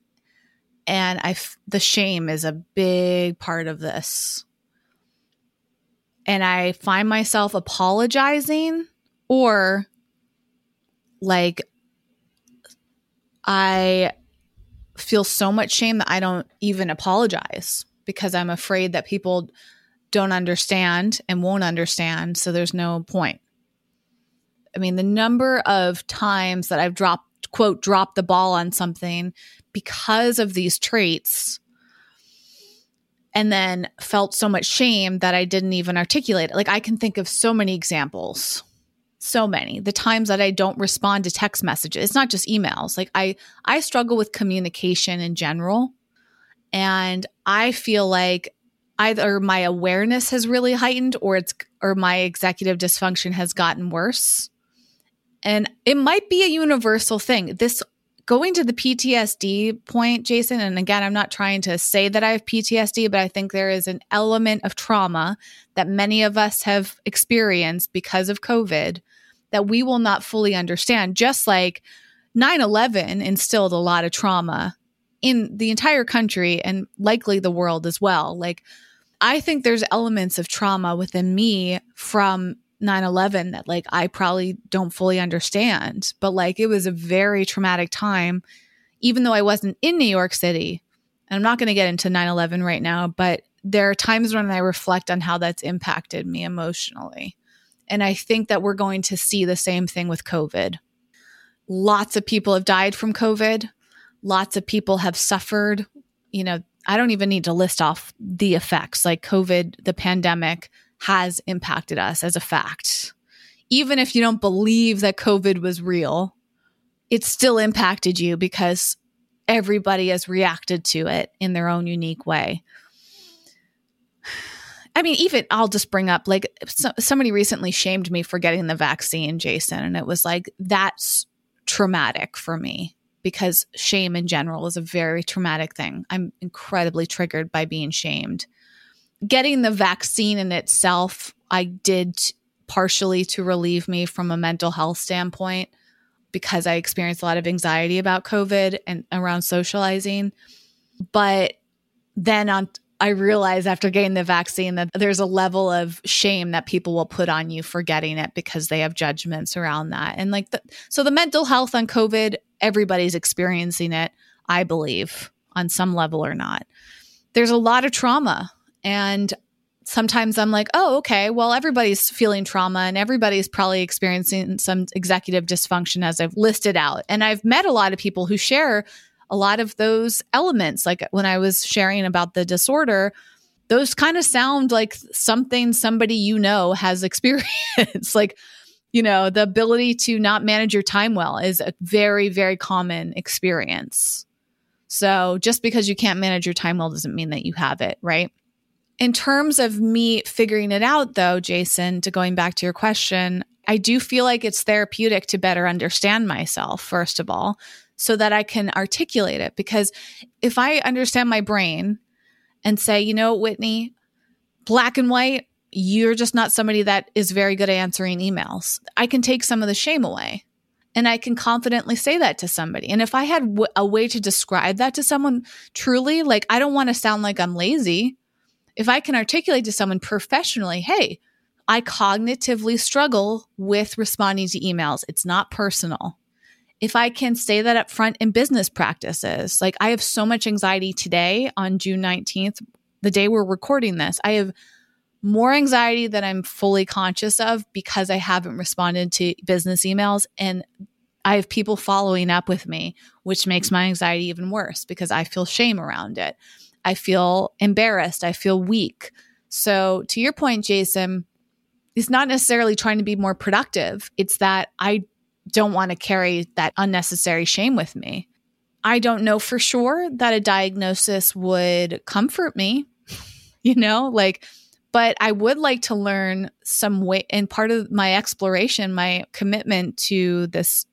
and I f- the shame is a big part of this. And I find myself apologizing or like I feel so much shame that I don't even apologize because I'm afraid that people don't understand and won't understand. So there's no point. I mean, the number of times that I've dropped, quote, dropped the ball on something because of these traits and then felt so much shame that I didn't even articulate it. Like I can think of so many examples. So many. The times that I don't respond to text messages. It's not just emails. Like I I struggle with communication in general. And I feel like either my awareness has really heightened or it's or my executive dysfunction has gotten worse. And it might be a universal thing. This going to the PTSD point, Jason, and again, I'm not trying to say that I have PTSD, but I think there is an element of trauma that many of us have experienced because of COVID that we will not fully understand. Just like 9 11 instilled a lot of trauma in the entire country and likely the world as well. Like, I think there's elements of trauma within me from 9-11 that like i probably don't fully understand but like it was a very traumatic time. Even though i wasn't in new york city and i'm not going to get into 9-11 right now but there are times when i reflect on how that's impacted me emotionally. And i think that we're going to see the same thing with covid. Lots of people have died from covid. Lots of people have suffered. You know i don't even need to list off the effects like covid the pandemic has impacted us as a fact. Even if you don't believe that COVID was real, it still impacted you because everybody has reacted to it in their own unique way. I mean, even I'll just bring up like so, somebody recently shamed me for getting the vaccine, Jason, and it was like that's traumatic for me because shame in general is a very traumatic thing. I'm incredibly triggered by being shamed getting the vaccine in itself, I did partially to relieve me from a mental health standpoint because I experienced a lot of anxiety about COVID and around socializing. But then on I realized after getting the vaccine that there's a level of shame that people will put on you for getting it because they have judgments around that. And like the, so the mental health on COVID, everybody's experiencing it, I believe, on some level or not. There's a lot of trauma and sometimes I'm like, oh, okay, well, everybody's feeling trauma and everybody's probably experiencing some executive dysfunction as I've listed out. And I've met a lot of people who share a lot of those elements. Like when I was sharing about the disorder, those kind of sound like something somebody you know has [LAUGHS] experienced. like, you know, the ability to not manage your time well is a very, very common experience. So just because you can't manage your time well doesn't mean that you have it, right? In terms of me figuring it out, though, Jason, to going back to your question, I do feel like it's therapeutic to better understand myself, first of all, so that I can articulate it. Because if I understand my brain and say, you know, Whitney, black and white, you're just not somebody that is very good at answering emails, I can take some of the shame away and I can confidently say that to somebody. And if I had w- a way to describe that to someone truly, like I don't want to sound like I'm lazy. If I can articulate to someone professionally, hey, I cognitively struggle with responding to emails. It's not personal. If I can say that up front in business practices, like I have so much anxiety today on June 19th, the day we're recording this, I have more anxiety than I'm fully conscious of because I haven't responded to business emails. And I have people following up with me, which makes my anxiety even worse because I feel shame around it. I feel embarrassed. I feel weak. So, to your point, Jason, it's not necessarily trying to be more productive. It's that I don't want to carry that unnecessary shame with me. I don't know for sure that a diagnosis would comfort me, [LAUGHS] you know, like but I would like to learn some way. And part of my exploration, my commitment to this,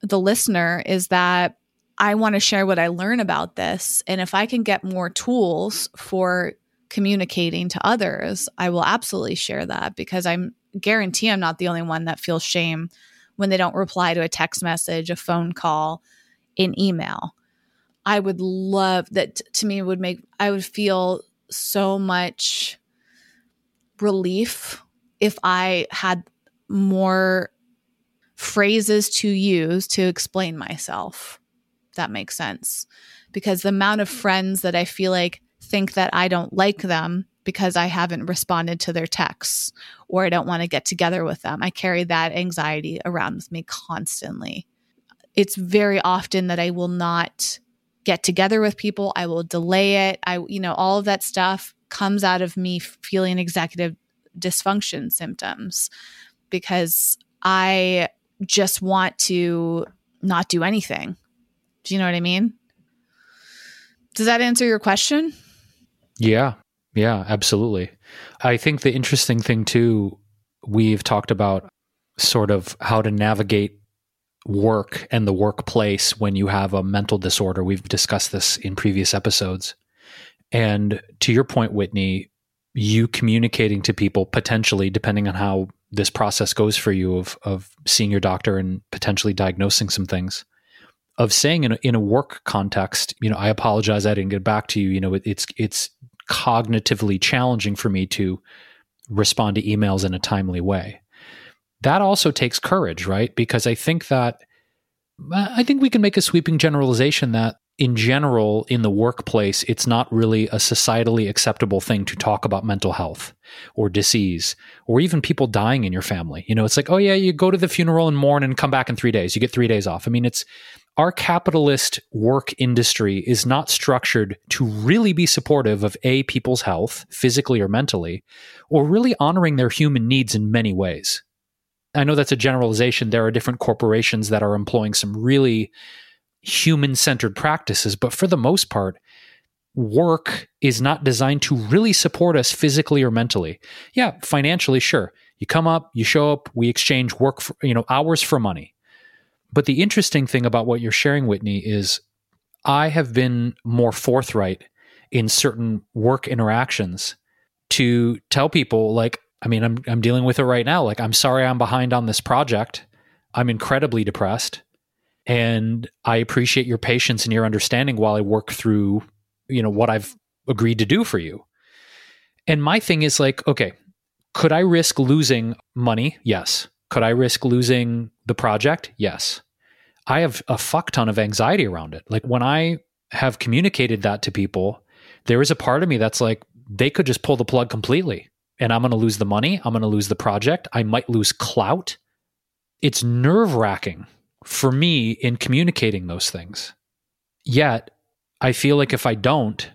the listener, is that I want to share what I learn about this. And if I can get more tools for communicating to others, I will absolutely share that because I'm guarantee I'm not the only one that feels shame when they don't reply to a text message, a phone call, an email. I would love that to me would make I would feel so much relief if I had more phrases to use to explain myself. That makes sense. Because the amount of friends that I feel like think that I don't like them because I haven't responded to their texts or I don't want to get together with them. I carry that anxiety around with me constantly. It's very often that I will not get together with people. I will delay it. I, you know, all of that stuff comes out of me feeling executive dysfunction symptoms because I just want to not do anything. Do you know what I mean? Does that answer your question? Yeah. Yeah, absolutely. I think the interesting thing too, we've talked about sort of how to navigate work and the workplace when you have a mental disorder. We've discussed this in previous episodes. And to your point, Whitney, you communicating to people potentially, depending on how this process goes for you of of seeing your doctor and potentially diagnosing some things, of saying in a, in a work context, you know, I apologize, I didn't get back to you. You know, it, it's it's cognitively challenging for me to respond to emails in a timely way. That also takes courage, right? Because I think that I think we can make a sweeping generalization that in general in the workplace it's not really a societally acceptable thing to talk about mental health or disease or even people dying in your family you know it's like oh yeah you go to the funeral and mourn and come back in 3 days you get 3 days off i mean it's our capitalist work industry is not structured to really be supportive of a people's health physically or mentally or really honoring their human needs in many ways i know that's a generalization there are different corporations that are employing some really human centered practices, but for the most part, work is not designed to really support us physically or mentally. Yeah, financially, sure. You come up, you show up, we exchange work, for, you know, hours for money. But the interesting thing about what you're sharing, Whitney, is I have been more forthright in certain work interactions to tell people, like, I mean, I'm, I'm dealing with it right now. Like, I'm sorry I'm behind on this project. I'm incredibly depressed and I appreciate your patience and your understanding while I work through, you know, what I've agreed to do for you. And my thing is like, okay, could I risk losing money? Yes. Could I risk losing the project? Yes. I have a fuck ton of anxiety around it. Like when I have communicated that to people, there is a part of me that's like, they could just pull the plug completely and I'm going to lose the money. I'm going to lose the project. I might lose clout. It's nerve wracking for me in communicating those things. Yet, I feel like if I don't,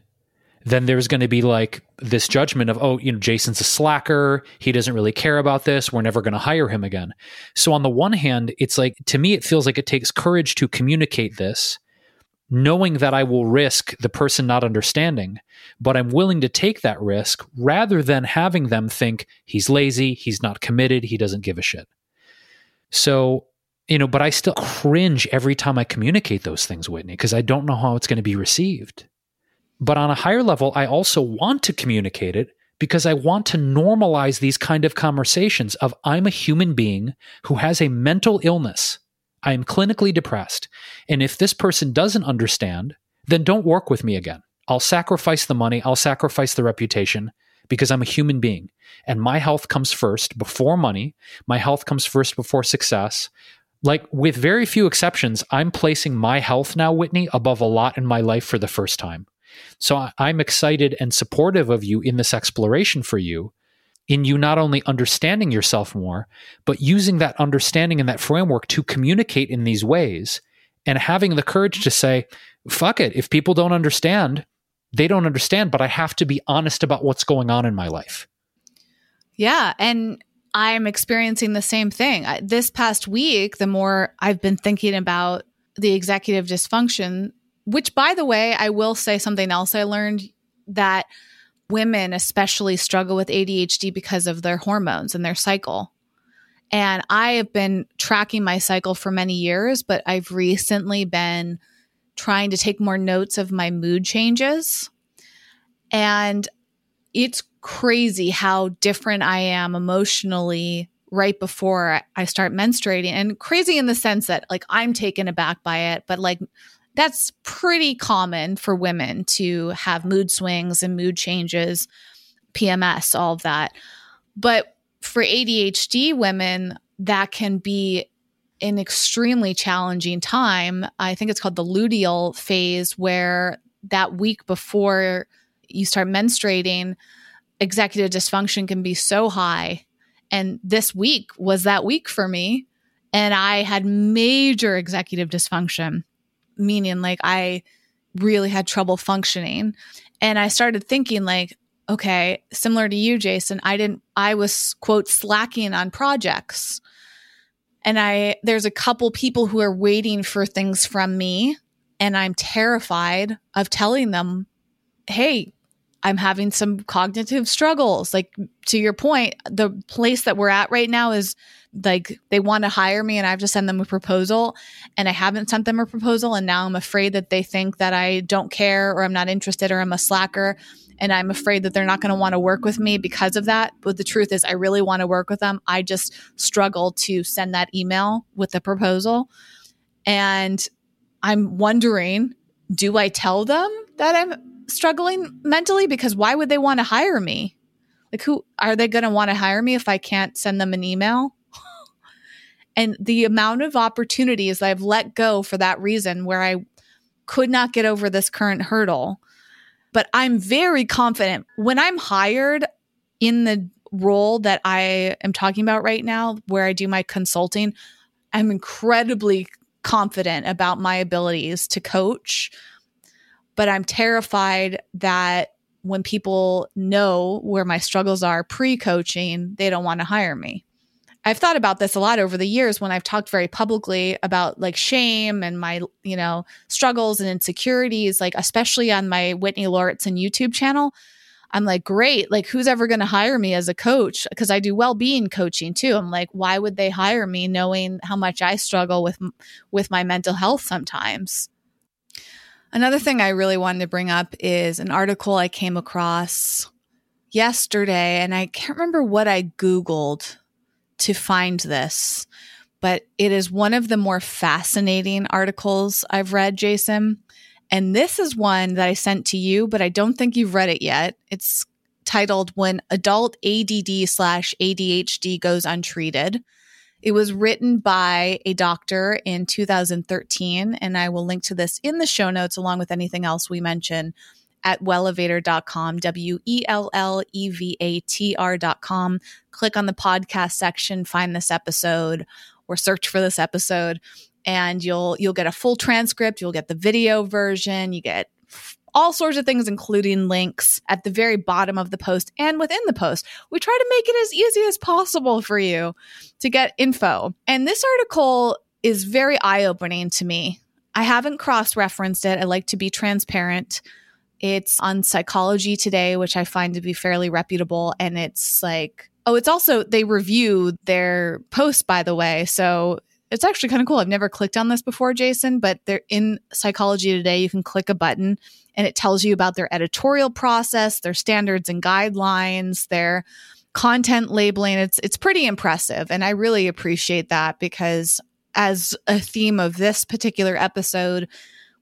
then there's going to be like this judgment of, oh, you know, Jason's a slacker. He doesn't really care about this. We're never going to hire him again. So, on the one hand, it's like, to me, it feels like it takes courage to communicate this, knowing that I will risk the person not understanding, but I'm willing to take that risk rather than having them think he's lazy, he's not committed, he doesn't give a shit. So, you know, but I still cringe every time I communicate those things, Whitney, because I don't know how it's going to be received. But on a higher level, I also want to communicate it because I want to normalize these kind of conversations of I'm a human being who has a mental illness. I am clinically depressed. And if this person doesn't understand, then don't work with me again. I'll sacrifice the money, I'll sacrifice the reputation because I'm a human being and my health comes first before money. My health comes first before success. Like, with very few exceptions, I'm placing my health now, Whitney, above a lot in my life for the first time. So I'm excited and supportive of you in this exploration for you, in you not only understanding yourself more, but using that understanding and that framework to communicate in these ways and having the courage to say, fuck it. If people don't understand, they don't understand, but I have to be honest about what's going on in my life. Yeah. And I'm experiencing the same thing. This past week, the more I've been thinking about the executive dysfunction which, by the way, I will say something else I learned that women especially struggle with ADHD because of their hormones and their cycle. And I have been tracking my cycle for many years, but I've recently been trying to take more notes of my mood changes. And it's crazy how different I am emotionally right before I start menstruating. And crazy in the sense that, like, I'm taken aback by it, but like, that's pretty common for women to have mood swings and mood changes, PMS, all of that. But for ADHD women, that can be an extremely challenging time. I think it's called the luteal phase, where that week before you start menstruating, executive dysfunction can be so high. And this week was that week for me. And I had major executive dysfunction meaning like I really had trouble functioning. And I started thinking like, okay, similar to you, Jason, I didn't, I was quote slacking on projects. And I, there's a couple people who are waiting for things from me. And I'm terrified of telling them, hey, I'm having some cognitive struggles. Like to your point, the place that we're at right now is like they want to hire me and I have to send them a proposal and I haven't sent them a proposal and now I'm afraid that they think that I don't care or I'm not interested or I'm a slacker and I'm afraid that they're not going to want to work with me because of that. But the truth is I really want to work with them. I just struggle to send that email with the proposal. And I'm wondering, do I tell them that I'm struggling mentally because why would they want to hire me? Like who are they going to want to hire me if I can't send them an email? [LAUGHS] And the amount of opportunities I've let go for that reason, where I could not get over this current hurdle. But I'm very confident when I'm hired in the role that I am talking about right now, where I do my consulting, I'm incredibly confident about my abilities to coach. But I'm terrified that when people know where my struggles are pre coaching, they don't want to hire me. I've thought about this a lot over the years when I've talked very publicly about like shame and my, you know, struggles and insecurities, like especially on my Whitney Lauritsen YouTube channel. I'm like, great. Like, who's ever going to hire me as a coach? Because I do well-being coaching too. I'm like, why would they hire me, knowing how much I struggle with with my mental health sometimes? Another thing I really wanted to bring up is an article I came across yesterday, and I can't remember what I Googled to find this, but it is one of the more fascinating articles I've read, Jason. And this is one that I sent to you, but I don't think you've read it yet. It's titled When Adult ADD slash ADHD Goes Untreated. It was written by a doctor in 2013, and I will link to this in the show notes along with anything else we mention at wellevatr.com, W E L L E V A T R.com. Click on the podcast section, find this episode or search for this episode and you'll you'll get a full transcript, you'll get the video version, you get all sorts of things, including links at the very bottom of the post and within the post. We try to make it as easy as possible for you to get info. And this article is very eye opening to me. I haven't cross referenced it. I like to be transparent. It's on Psychology Today, which I find to be fairly reputable. And it's like, oh, it's also, they review their posts, by the way. So it's actually kind of cool. I've never clicked on this before, Jason, but they're in Psychology Today. You can click a button and it tells you about their editorial process, their standards and guidelines, their content labeling. It's it's pretty impressive and I really appreciate that because as a theme of this particular episode,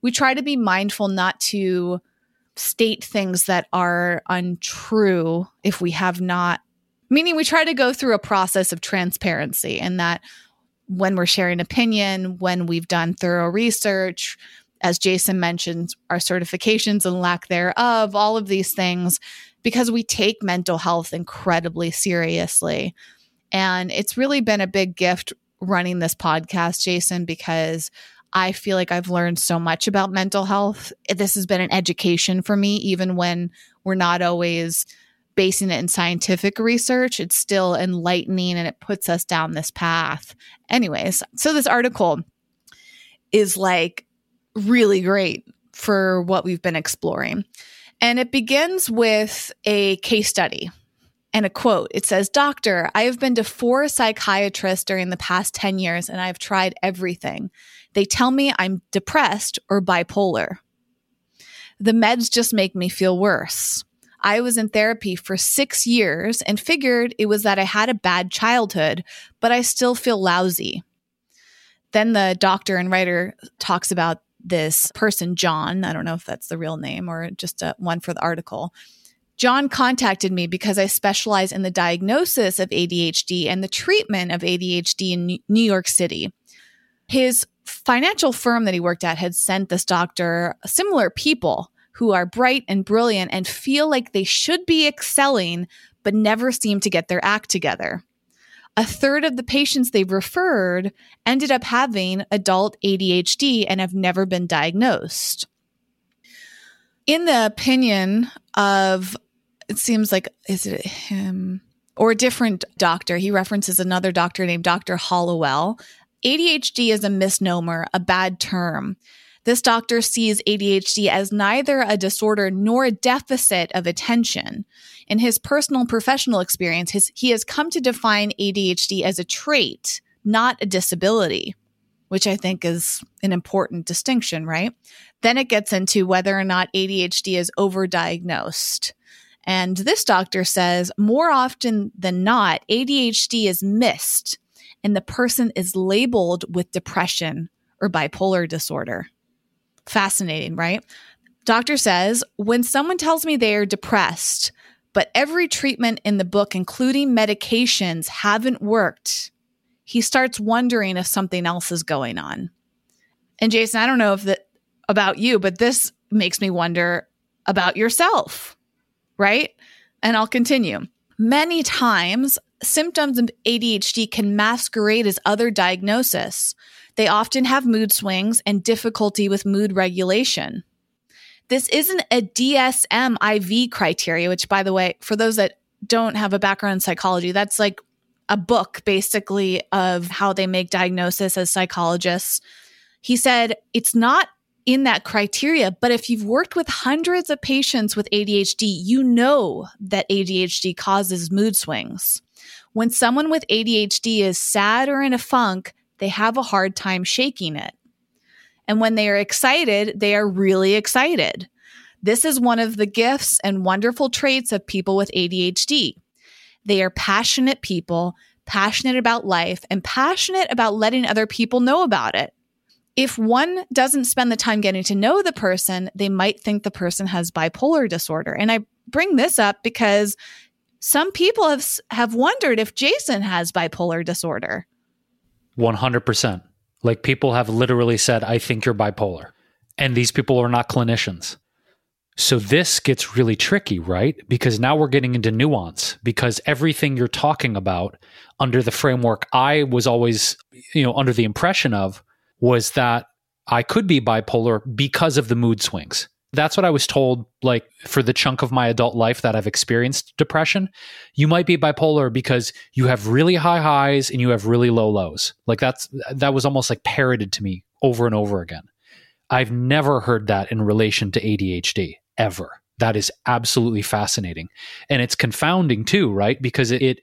we try to be mindful not to state things that are untrue if we have not meaning we try to go through a process of transparency and that when we're sharing opinion, when we've done thorough research, as Jason mentioned, our certifications and lack thereof, all of these things, because we take mental health incredibly seriously. And it's really been a big gift running this podcast, Jason, because I feel like I've learned so much about mental health. This has been an education for me, even when we're not always basing it in scientific research, it's still enlightening and it puts us down this path. Anyways, so this article is like really great for what we've been exploring. And it begins with a case study and a quote. It says, Doctor, I have been to four psychiatrists during the past 10 years and I've tried everything. They tell me I'm depressed or bipolar. The meds just make me feel worse. I was in therapy for six years and figured it was that I had a bad childhood, but I still feel lousy. Then the doctor and writer talks about this person, John. I don't know if that's the real name or just a, one for the article. John contacted me because I specialize in the diagnosis of ADHD and the treatment of ADHD in New York City. His financial firm that he worked at had sent this doctor similar people who are bright and brilliant and feel like they should be excelling, but never seem to get their act together. A third of the patients they've referred ended up having adult ADHD and have never been diagnosed. In the opinion of, it seems like, is it him or a different doctor? He references another doctor named Dr. Hallowell. ADHD is a misnomer, a bad term. This doctor sees ADHD as neither a disorder nor a deficit of attention. In his personal professional experience, his, he has come to define ADHD as a trait, not a disability, which I think is an important distinction, right? Then it gets into whether or not ADHD is overdiagnosed. And this doctor says more often than not, ADHD is missed and the person is labeled with depression or bipolar disorder. Fascinating, right? Doctor says when someone tells me they are depressed, but every treatment in the book, including medications, haven't worked, he starts wondering if something else is going on. And Jason, I don't know if that about you, but this makes me wonder about yourself, right? And I'll continue. Many times, symptoms of ADHD can masquerade as other diagnosis. They often have mood swings and difficulty with mood regulation. This isn't a DSM IV criteria, which, by the way, for those that don't have a background in psychology, that's like a book basically of how they make diagnosis as psychologists. He said it's not in that criteria, but if you've worked with hundreds of patients with ADHD, you know that ADHD causes mood swings. When someone with ADHD is sad or in a funk, they have a hard time shaking it. And when they are excited, they are really excited. This is one of the gifts and wonderful traits of people with ADHD. They are passionate people, passionate about life, and passionate about letting other people know about it. If one doesn't spend the time getting to know the person, they might think the person has bipolar disorder. And I bring this up because some people have have wondered if Jason has bipolar disorder. 100%. Like people have literally said, I think you're bipolar. And these people are not clinicians. So this gets really tricky, right? Because now we're getting into nuance because everything you're talking about under the framework I was always, you know, under the impression of was that I could be bipolar because of the mood swings. That's what I was told, like for the chunk of my adult life that I've experienced depression. You might be bipolar because you have really high highs and you have really low lows. Like that's, that was almost like parroted to me over and over again. I've never heard that in relation to ADHD ever. That is absolutely fascinating. And it's confounding too, right? Because it, it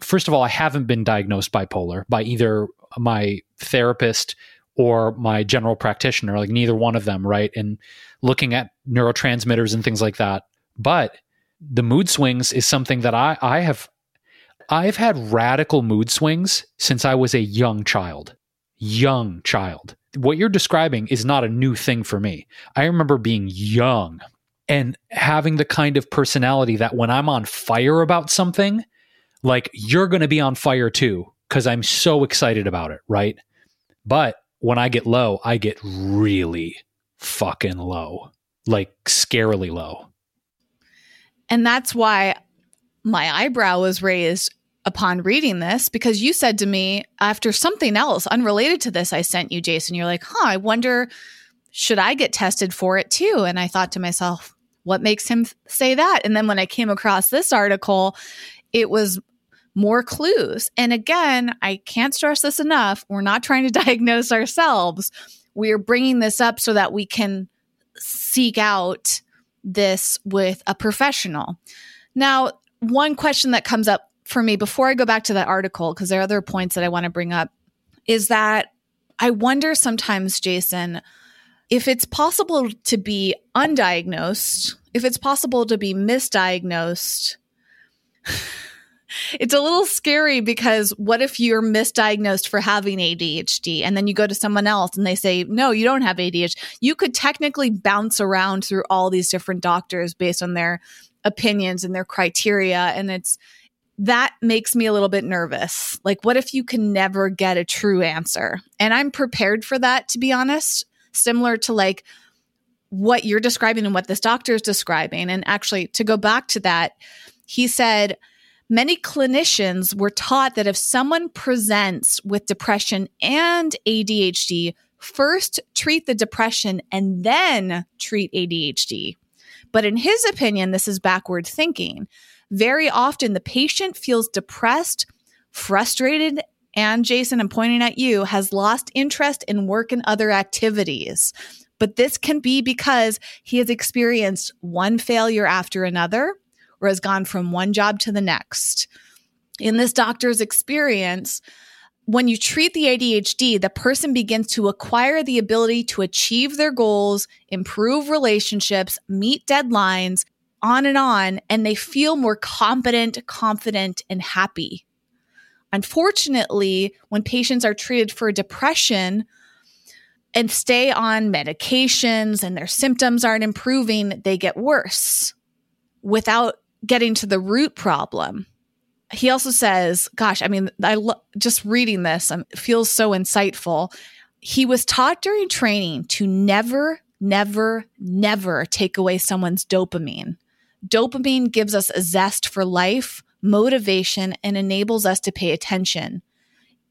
first of all, I haven't been diagnosed bipolar by either my therapist or my general practitioner, like neither one of them, right? And looking at neurotransmitters and things like that. But the mood swings is something that I, I have I've had radical mood swings since I was a young child. Young child. What you're describing is not a new thing for me. I remember being young and having the kind of personality that when I'm on fire about something, like you're going to be on fire too because I'm so excited about it, right? But when I get low, I get really fucking low, like scarily low. And that's why my eyebrow was raised upon reading this because you said to me after something else unrelated to this I sent you, Jason, you're like, huh, I wonder, should I get tested for it too? And I thought to myself, what makes him say that? And then when I came across this article, it was more clues. And again, I can't stress this enough. We're not trying to [LAUGHS] diagnose ourselves. We are bringing this up so that we can seek out this with a professional. Now, one question that comes up for me before I go back to that article, because there are other points that I want to bring up, is that I wonder sometimes, Jason, if it's possible to be undiagnosed, if it's possible to be misdiagnosed. It's a little scary because what if you're misdiagnosed for having ADHD and then you go to someone else and they say, no, you don't have ADHD? You could technically bounce around through all these different doctors based on their opinions and their criteria. And it's, that makes me a little bit nervous. Like, what if you can never get a true answer? And I'm prepared for that, to be honest, similar to like what you're describing and what this doctor is describing. And actually, to go back to that, he said, Many clinicians were taught that if someone presents with depression and ADHD, first treat the depression and then treat ADHD. But in his opinion, this is backward thinking. Very often, the patient feels depressed, frustrated, and Jason, I'm pointing at you, has lost interest in work and other activities. But this can be because he has experienced one failure after another or has gone from one job to the next. In this doctor's experience, when you treat the ADHD, the person begins to acquire the ability to achieve their goals, improve relationships, meet deadlines, on and on, and they feel more competent, confident, and happy. Unfortunately, when patients are treated for depression and stay on medications and their symptoms aren't improving, they get worse without getting to the root problem. He also says, gosh, I mean, I lo- just reading this um, feels so insightful. He was taught during training to never, never, never take away someone's dopamine. Dopamine gives us a zest for life, motivation, and enables us to pay attention.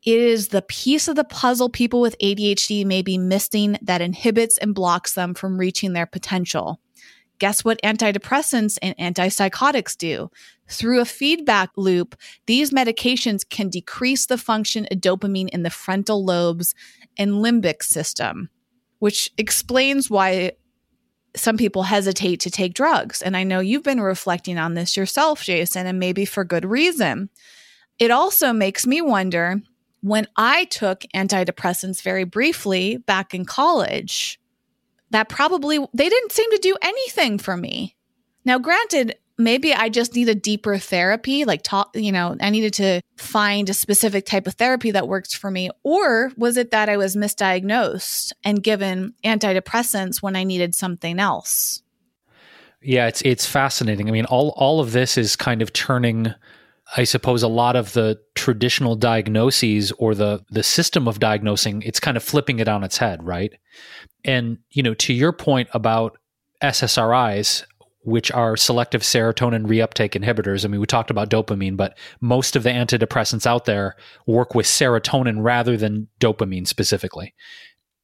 It is the piece of the puzzle people with ADHD may be missing that inhibits and blocks them from reaching their potential. Guess what antidepressants and antipsychotics do? Through a feedback loop, these medications can decrease the function of dopamine in the frontal lobes and limbic system, which explains why some people hesitate to take drugs. And I know you've been reflecting on this yourself, Jason, and maybe for good reason. It also makes me wonder when I took antidepressants very briefly back in college, that probably they didn't seem to do anything for me. Now, granted, maybe I just need a deeper therapy, like talk, you know, I needed to find a specific type of therapy that works for me. Or was it that I was misdiagnosed and given antidepressants when I needed something else? Yeah, it's it's fascinating. I mean, all all of this is kind of turning I suppose a lot of the traditional diagnoses or the the system of diagnosing, it's kind of flipping it on its head, right? And you know, to your point about SSRIs, which are selective serotonin reuptake inhibitors. I mean, we talked about dopamine, but most of the antidepressants out there work with serotonin rather than dopamine specifically.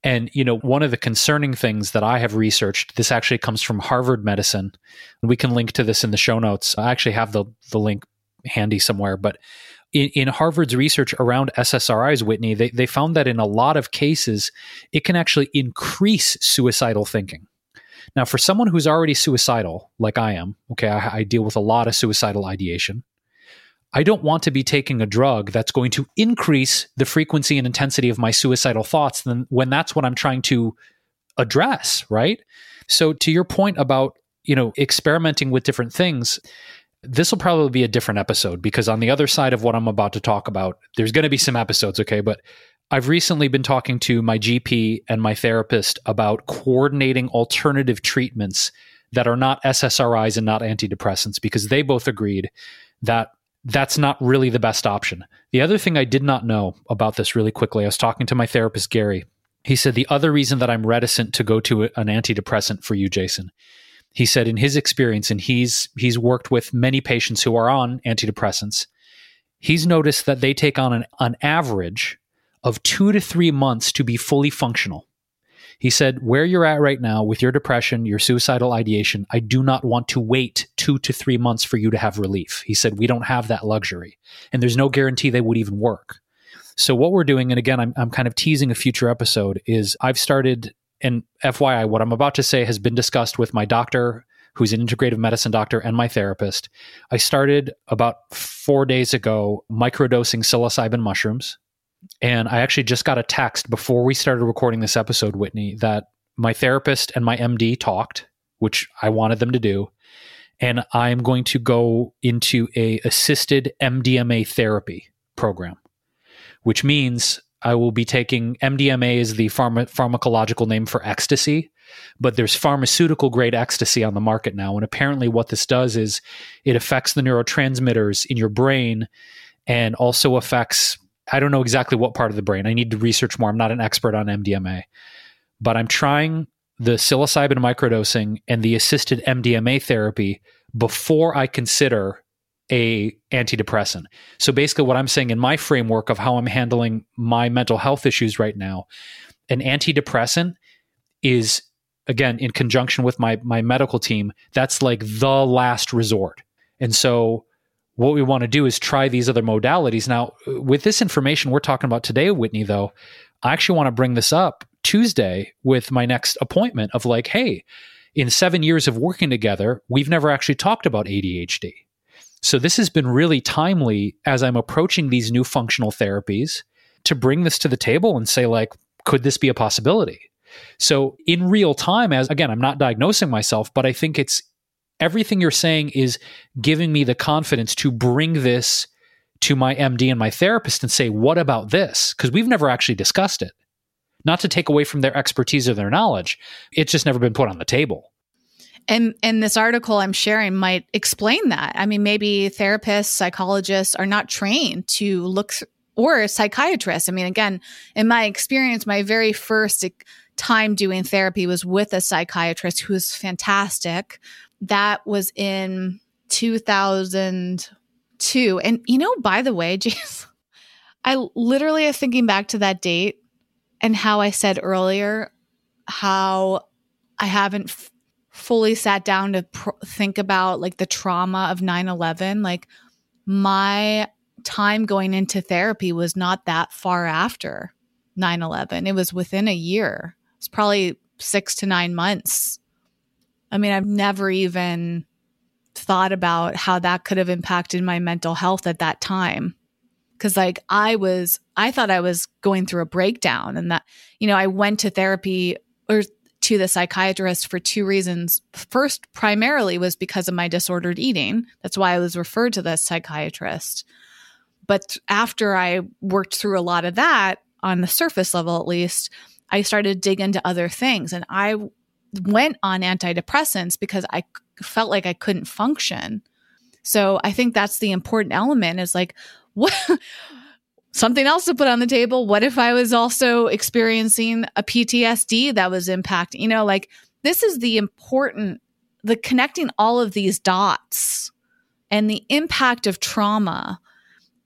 And, you know, one of the concerning things that I have researched, this actually comes from Harvard Medicine. We can link to this in the show notes. I actually have the, the link handy somewhere, but in, in, Harvard's research around SSRIs, Whitney, they, they found that in a lot of cases, it can actually increase suicidal thinking. Now, for someone who's already suicidal, like I am, okay, I, I deal with a lot of suicidal ideation. I don't want to be taking a drug that's going to increase the frequency and intensity of my suicidal thoughts than when that's what I'm trying to address, right? So to your point about, you know, experimenting with different things, this will probably be a different episode because on the other side of what I'm about to talk about, there's going to be some episodes, okay, but I've recently been talking to my GP and my therapist about coordinating alternative treatments that are not SSRIs and not antidepressants because they both agreed that that's not really the best option. The other thing I did not know about this really quickly, I was talking to my therapist, Gary. He said, The other reason that I'm reticent to go to an antidepressant for you, Jason, he said in his experience, and he's he's worked with many patients who are on antidepressants, he's noticed that they take on an, an average of two to three months to be fully functional. He said, Where you're at right now with your depression, your suicidal ideation, I do not want to wait two to three months for you to have relief. He said, We don't have that luxury. And there's no guarantee they would even work. So, what we're doing, and again, I'm, I'm kind of teasing a future episode, is I've started, and FYI, what I'm about to say has been discussed with my doctor, who's an integrative medicine doctor, and my therapist. I started about four days ago microdosing psilocybin mushrooms and I actually just got a text before we started recording this episode, Whitney, that my therapist and my MD talked, which I wanted them to do. And I'm going to go into a assisted MDMA therapy program, which means I will be taking MDMA is the pharma- pharmacological name for ecstasy, but there's pharmaceutical grade ecstasy on the market now. And apparently, what this does is it affects the neurotransmitters in your brain and also affects I don't know exactly what part of the brain. I need to research more. I'm not an expert on MDMA, but I'm trying the psilocybin microdosing and the assisted MDMA therapy before I consider a antidepressant. So basically what I'm saying in my framework of how I'm handling my mental health issues right now, an antidepressant is again in conjunction with my my medical team, that's like the last resort. And so what we want to do is try these other modalities. Now, with this information we're talking about today, Whitney, though, I actually want to bring this up Tuesday with my next appointment of like, hey, in seven years of working together, we've never actually talked about ADHD. So this has been really timely as I'm approaching these new functional therapies to bring this to the table and say, like, could this be a possibility? So in real time, as again, I'm not diagnosing myself, but I think it's everything you're saying is giving me the confidence to bring this to my MD and my therapist and say, what about this? Because we've never actually discussed it. Not to take away from their expertise or their knowledge, it's just never been put on the table. And and this article I'm sharing might explain that. I mean, maybe therapists, psychologists are not trained to look or psychiatrists. I mean, again, in my experience, my very first time doing therapy was with a psychiatrist who was fantastic, that was in 2002. And, you know, by the way, [LAUGHS] James, I literally am thinking back to that date and how I said earlier how I haven't f- fully sat down to pr- think about like the trauma of 9 11. Like, my time going into therapy was not that far after 9 11. It was within a year. It's probably six to nine months I mean, I've never even thought about how that could have impacted my mental health at that time. Cause like I was, I thought I was going through a breakdown and that, you know, I went to therapy or to the psychiatrist for two reasons. First, primarily was because of my disordered eating. That's why I was referred to the psychiatrist. But after I worked through a lot of that on the surface level, at least, I started to dig into other things. And I went on antidepressants because I felt like I couldn't function. So I think that's the important element is like, [LAUGHS] what? Something else to put on the table. What if I was also experiencing a PTSD that was impacting, you know, like this is the important, the connecting all of these dots and the impact of trauma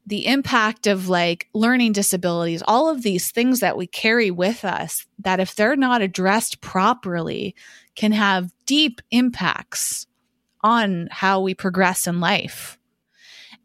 the impact of like learning disabilities, all of these things that we carry with us that if they're not addressed properly can have deep impacts on how we progress in life.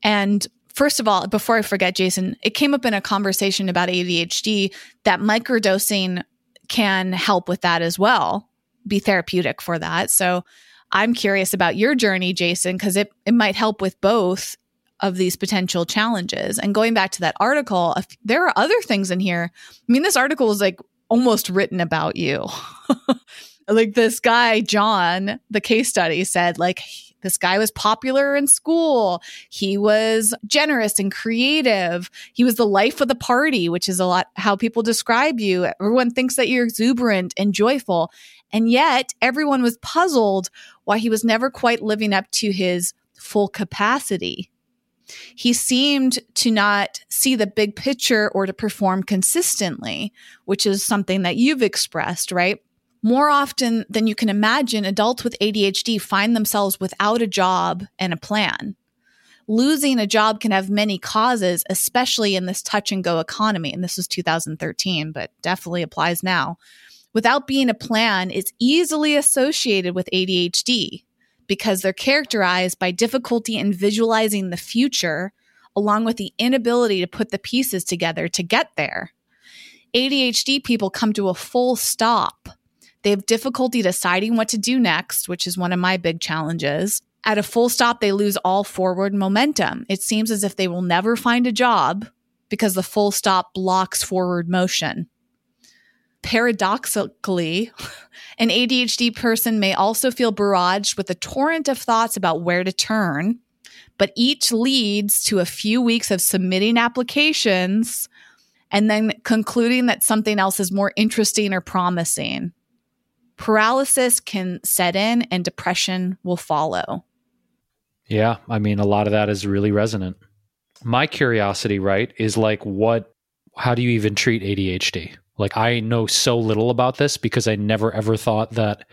And first of all, before I forget, Jason, it came up in a conversation about ADHD that microdosing can help with that as well, be therapeutic for that. So I'm curious about your journey, Jason, because it, it might help with both of these potential challenges. And going back to that article, there are other things in here. I mean, this article is like almost written about you. [LAUGHS] like this guy, John, the case study said, like, this guy was popular in school. He was generous and creative. He was the life of the party, which is a lot how people describe you. Everyone thinks that you're exuberant and joyful. And yet, everyone was puzzled why he was never quite living up to his full capacity. He seemed to not see the big picture or to perform consistently, which is something that you've expressed, right? More often than you can imagine, adults with ADHD find themselves without a job and a plan. Losing a job can have many causes, especially in this touch and go economy. And this was 2013, but definitely applies now. Without being a plan, it's easily associated with ADHD because they're characterized by difficulty in visualizing the future, along with the inability to put the pieces together to get there. ADHD people come to a full stop they have difficulty deciding what to do next, which is one of my big challenges. At a full stop, they lose all forward momentum. It seems as if they will never find a job because the full stop blocks forward motion. Paradoxically, [LAUGHS] an ADHD person may also feel barraged with a torrent of thoughts about where to turn, but each leads to a few weeks of submitting applications and then concluding that something else is more interesting or promising paralysis can set in and depression will follow. Yeah, I mean, a lot of that is really resonant. My curiosity, right, is like, what, how do you even treat ADHD? Like, I know so little about this because I never ever thought that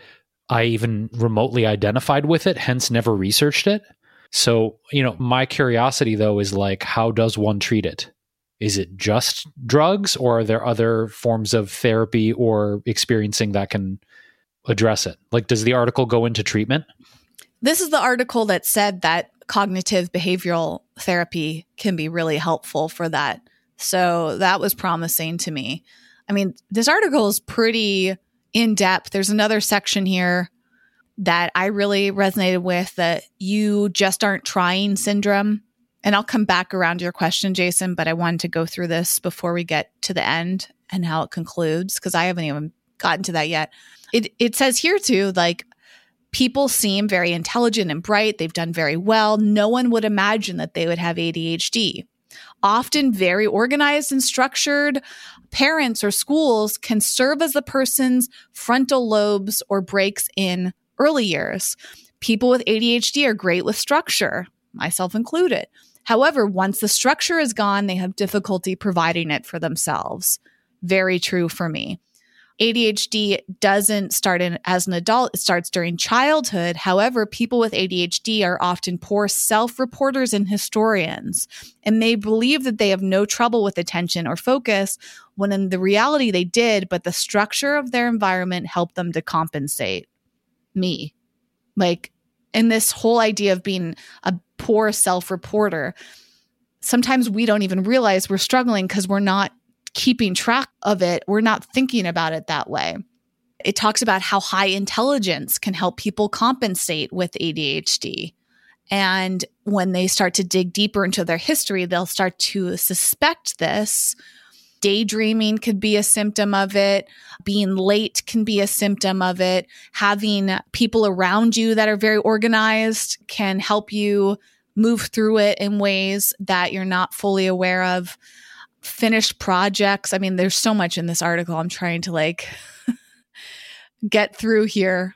I even remotely identified with it, hence, never researched it. So, you know, my curiosity though is like, how does one treat it? Is it just drugs or are there other forms of therapy or experiencing that can address it? Like, does the article go into treatment? This is the article that said that cognitive behavioral therapy can be really helpful for that. So that was promising to me. I mean, this article is pretty in depth. There's another section here that I really resonated with that you just aren't trying syndrome. And I'll come back around to your question, Jason, but I wanted to go through this before we get to the end and how it concludes because I haven't even gotten to that yet. It it says here too, like people seem very intelligent and bright. They've done very well. No one would imagine that they would have ADHD. Often very organized and structured, parents or schools can serve as the person's frontal lobes or brakes in early years. People with ADHD are great with structure, myself included. However, once the structure is gone, they have difficulty providing it for themselves. Very true for me. ADHD doesn't start in as an adult, it starts during childhood. However, people with ADHD are often poor self-reporters and historians, and they believe that they have no trouble with attention or focus when in the reality they did, but the structure of their environment helped them to compensate. Me. Like in this whole idea of being a poor self-reporter, sometimes we don't even realize we're struggling because we're not keeping track of it. We're not thinking about it that way. It talks about how high intelligence can help people compensate with ADHD. And when they start to dig deeper into their history, they'll start to suspect this. Daydreaming could be a symptom of it. Being late can be a symptom of it. Having people around you that are very organized can help you move through it in ways that you're not fully aware of finished projects. I mean, there's so much in this article. I'm trying to like [LAUGHS] get through here.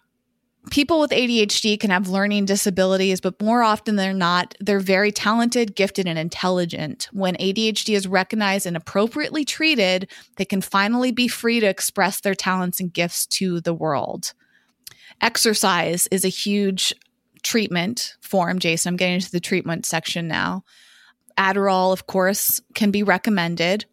People with ADHD can have learning disabilities, but more often than not, they're very talented, gifted, and intelligent. When ADHD is recognized and appropriately treated, they can finally be free to express their talents and gifts to the world. Exercise is a huge treatment form, Jason. I'm getting into the treatment section now Adderall, of course, can be recommended.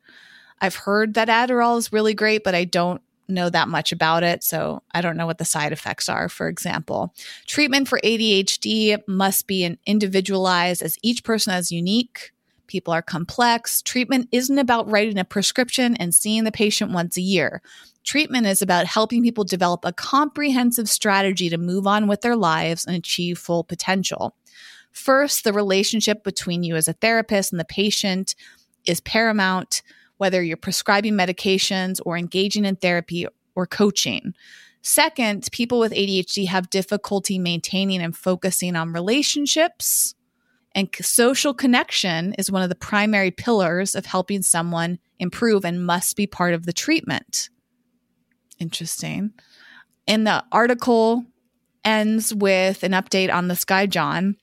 I've heard that Adderall is really great, but I don't know that much about it. So I don't know what the side effects are, for example. Treatment for ADHD must be individualized as each person is unique. People are complex. Treatment isn't about writing a prescription and seeing the patient once a year. Treatment is about helping people develop a comprehensive strategy to move on with their lives and achieve full potential. First, the relationship between you as a therapist and the patient is paramount whether you're prescribing medications or engaging in therapy or coaching. Second, people with ADHD have difficulty maintaining and focusing on relationships. And social connection is one of the primary pillars of helping someone improve and must be part of the treatment. Interesting. And the article ends with an update on this guy, John,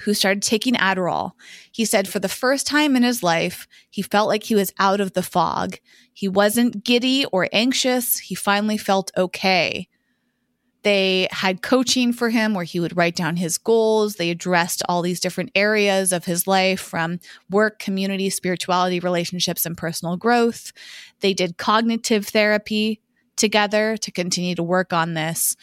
who started taking Adderall. He said for the first time in his life, he felt like he was out of the fog. He wasn't giddy or anxious. He finally felt okay. They had coaching for him where he would write down his goals. They addressed all these different areas of his life from work, community, spirituality, relationships, and personal growth. They did cognitive therapy together to continue to work on this.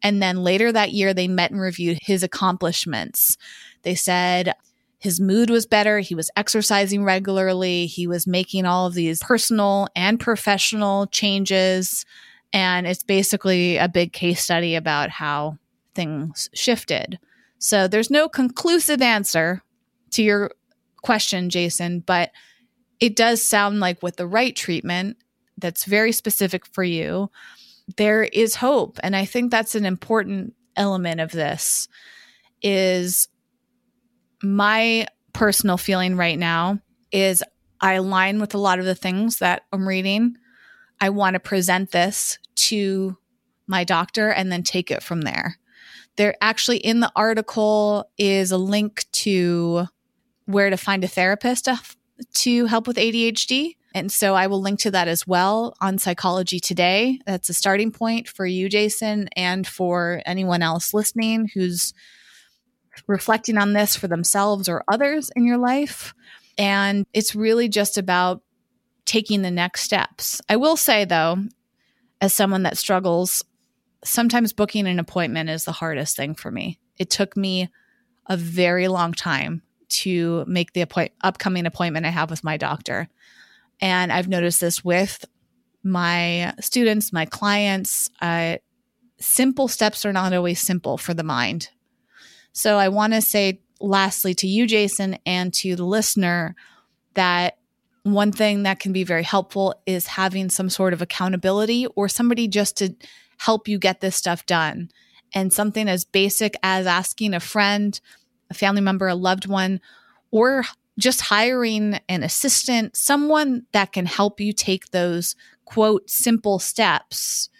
And then later that year, they met and reviewed his accomplishments. They said his mood was better. He was exercising regularly. He was making all of these personal and professional changes. And it's basically a big case study about how things shifted. So there's no conclusive answer to your question, Jason, but it does sound like with the right treatment that's very specific for you, there is hope. And I think that's an important element of this is my personal feeling right now is I align with a lot of the things that I'm reading. I want to present this to my doctor and then take it from there. There actually in the article is a link to where to find a therapist to, to help with ADHD. And so I will link to that as well on Psychology Today. That's a starting point for you, Jason, and for anyone else listening who's reflecting on this for themselves or others in your life. And it's really just about taking the next steps. I will say, though, as someone that struggles, sometimes booking an appointment is the hardest thing for me. It took me a very long time to make the appoint- upcoming appointment I have with my doctor. And I've noticed this with my students, my clients. Uh, simple steps are not always simple for the mind. So I want to say, lastly, to you, Jason, and to the listener, that one thing that can be very helpful is having some sort of accountability or somebody just to help you get this stuff done. And something as basic as asking a friend, a family member, a loved one, or just hiring an assistant, someone that can help you take those quote simple steps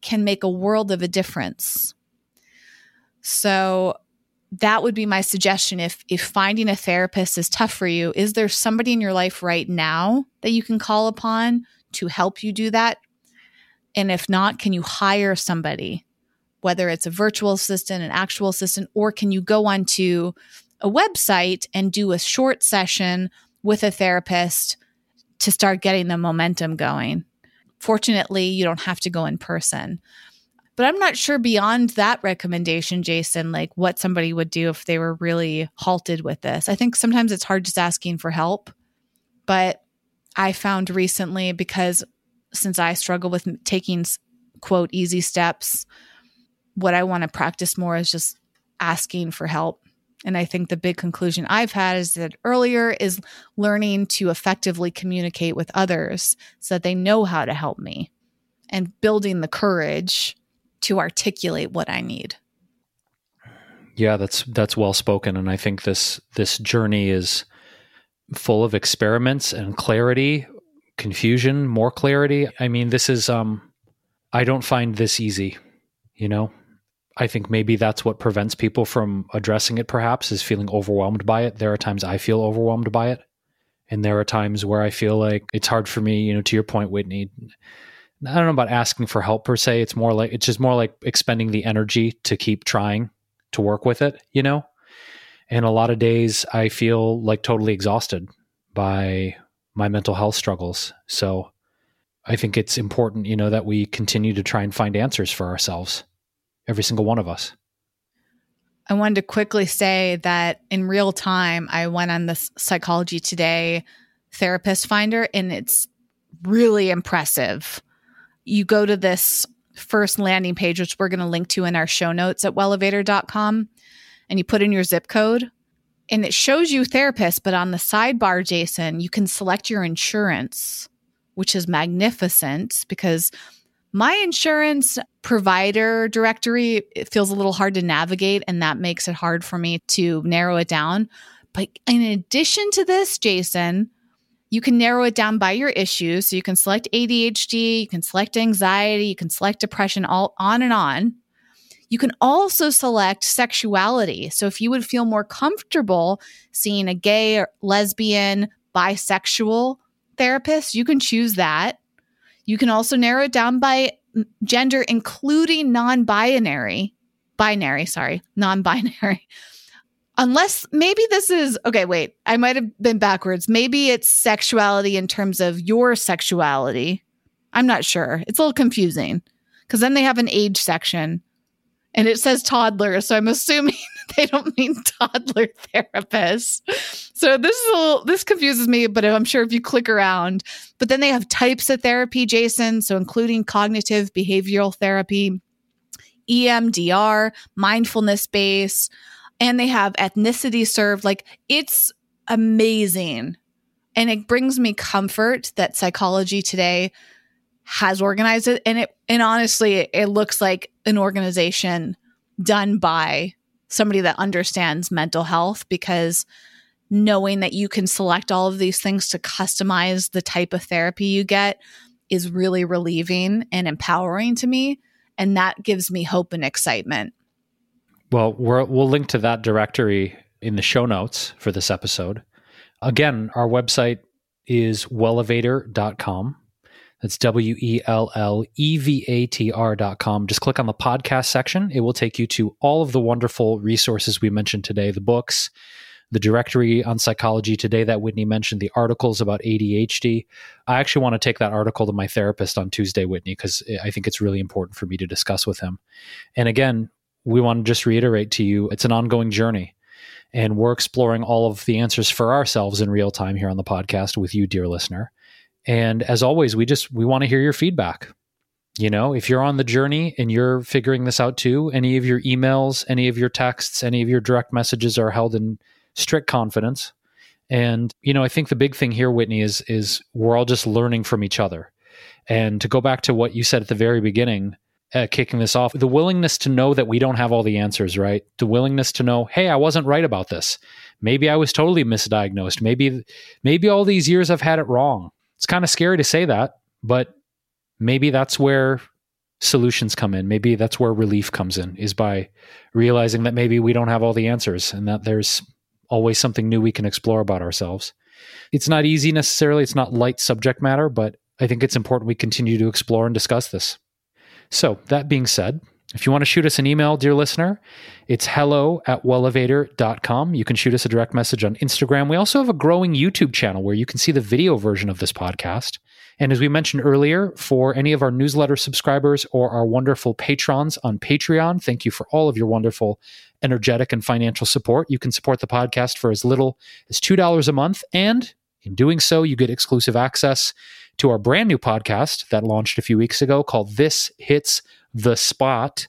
can make a world of a difference. So that would be my suggestion if if finding a therapist is tough for you, is there somebody in your life right now that you can call upon to help you do that? And if not, can you hire somebody? Whether it's a virtual assistant, an actual assistant, or can you go onto a website and do a short session with a therapist to start getting the momentum going. Fortunately, you don't have to go in person. But I'm not sure beyond that recommendation, Jason, like what somebody would do if they were really halted with this. I think sometimes it's hard just asking for help. But I found recently, because since I struggle with taking quote easy steps, what I want to practice more is just asking for help and I think the big conclusion I've had is that earlier is learning to effectively communicate with others so that they know how to help me and building the courage to articulate what I need. Yeah, that's that's well spoken and I think this this journey is full of experiments and clarity, confusion, more clarity. I mean, this is um I don't find this easy, you know. I think maybe that's what prevents people from addressing it, perhaps, is feeling overwhelmed by it. There are times I feel overwhelmed by it. And there are times where I feel like it's hard for me, you know, to your point, Whitney. I don't know about asking for help per se. It's more like, it's just more like expending the energy to keep trying to work with it, you know? And a lot of days I feel like totally exhausted by my mental health struggles. So I think it's important, you know, that we continue to try and find answers for ourselves, every single one of us. I wanted to quickly say that in real time, I went on this Psychology Today therapist finder, and it's really impressive. You go to this first landing page, which we're going to link to in our show notes at wellevatr.com, and you put in your zip code, and it shows you therapists. But on the sidebar, Jason, you can select your insurance, which is magnificent because my insurance provider directory it feels a little hard to navigate, and that makes it hard for me to narrow it down. But in addition to this, Jason, you can narrow it down by your issues. So you can select ADHD, you can select anxiety, you can select depression, all on and on. You can also select sexuality. So if you would feel more comfortable seeing a gay or lesbian, bisexual therapist, you can choose that. You can also narrow it down by gender, including non binary, binary, sorry, non binary. Unless maybe this is okay, wait, I might have been backwards. Maybe it's sexuality in terms of your sexuality. I'm not sure. It's a little confusing because then they have an age section and it says toddler. So I'm assuming [LAUGHS] they don't mean toddler [LAUGHS] therapists. So this is a little, this confuses me, but I'm sure if you click around, but then they have types of therapy, Jason. So including cognitive behavioral therapy, EMDR, mindfulness base, and they have ethnicity served. Like it's amazing. And it brings me comfort that psychology today has organized it. And it, and honestly, it looks like an organization done by somebody that understands mental health because knowing that you can select all of these things to customize the type of therapy you get is really relieving and empowering to me. And that gives me hope and excitement. Well, we will link to that directory in the show notes for this episode. Again, our website is wellevatr.com. That's W E L L E V A T R dot com. Just click on the podcast section. It will take you to all of the wonderful resources we mentioned today the books, the directory on psychology today that Whitney mentioned, the articles about ADHD. I actually want to take that article to my therapist on Tuesday, Whitney, because I think it's really important for me to discuss with him. And again, we want to just reiterate to you it's an ongoing journey. And we're exploring all of the answers for ourselves in real time here on the podcast with you, dear listener. And as always, we just we want to hear your feedback. You know, if you're on the journey and you're figuring this out too, any of your emails, any of your texts, any of your direct messages are held in strict confidence. And you know, I think the big thing here, Whitney, is is we're all just learning from each other. And to go back to what you said at the very beginning, uh, kicking this off, the willingness to know that we don't have all the answers, right? The willingness to know, hey, I wasn't right about this. Maybe I was totally misdiagnosed. Maybe, maybe all these years I've had it wrong. It's kind of scary to say that, but maybe that's where solutions come in. Maybe that's where relief comes in is by realizing that maybe we don't have all the answers and that there's always something new we can explore about ourselves. It's not easy necessarily, it's not light subject matter, but I think it's important we continue to explore and discuss this. So, that being said, if you want to shoot us an email, dear listener, it's hello at wellevatr.com. You can shoot us a direct message on Instagram. We also have a growing YouTube channel where you can see the video version of this podcast. And as we mentioned earlier, for any of our newsletter subscribers or our wonderful patrons on Patreon, thank you for all of your wonderful, energetic, and financial support. You can support the podcast for as little as $2 a month. And in doing so, you get exclusive access to our brand new podcast that launched a few weeks ago called This Hits the spot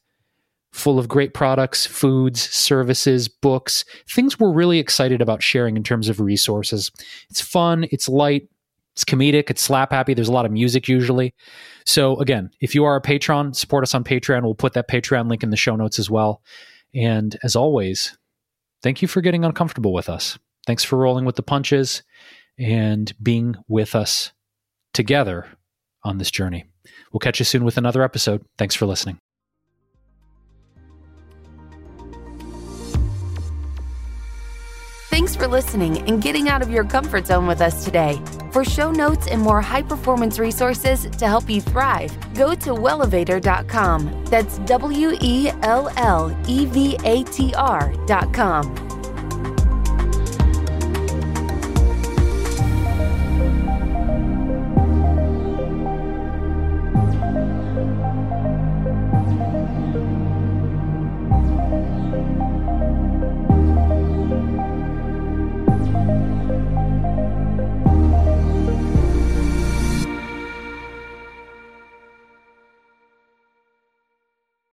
full of great products, foods, services, books, things we're really excited about sharing in terms of resources. It's fun, it's light, it's comedic, it's slap happy. There's a lot of music usually. So, again, if you are a patron, support us on Patreon. We'll put that Patreon link in the show notes as well. And as always, thank you for getting uncomfortable with us. Thanks for rolling with the punches and being with us together on this journey. We'll catch you soon with another episode. Thanks for listening. Thanks for listening and getting out of your comfort zone with us today. For show notes and more high performance resources to help you thrive, go to wellevatr.com. That's W E L L E V A T R.com.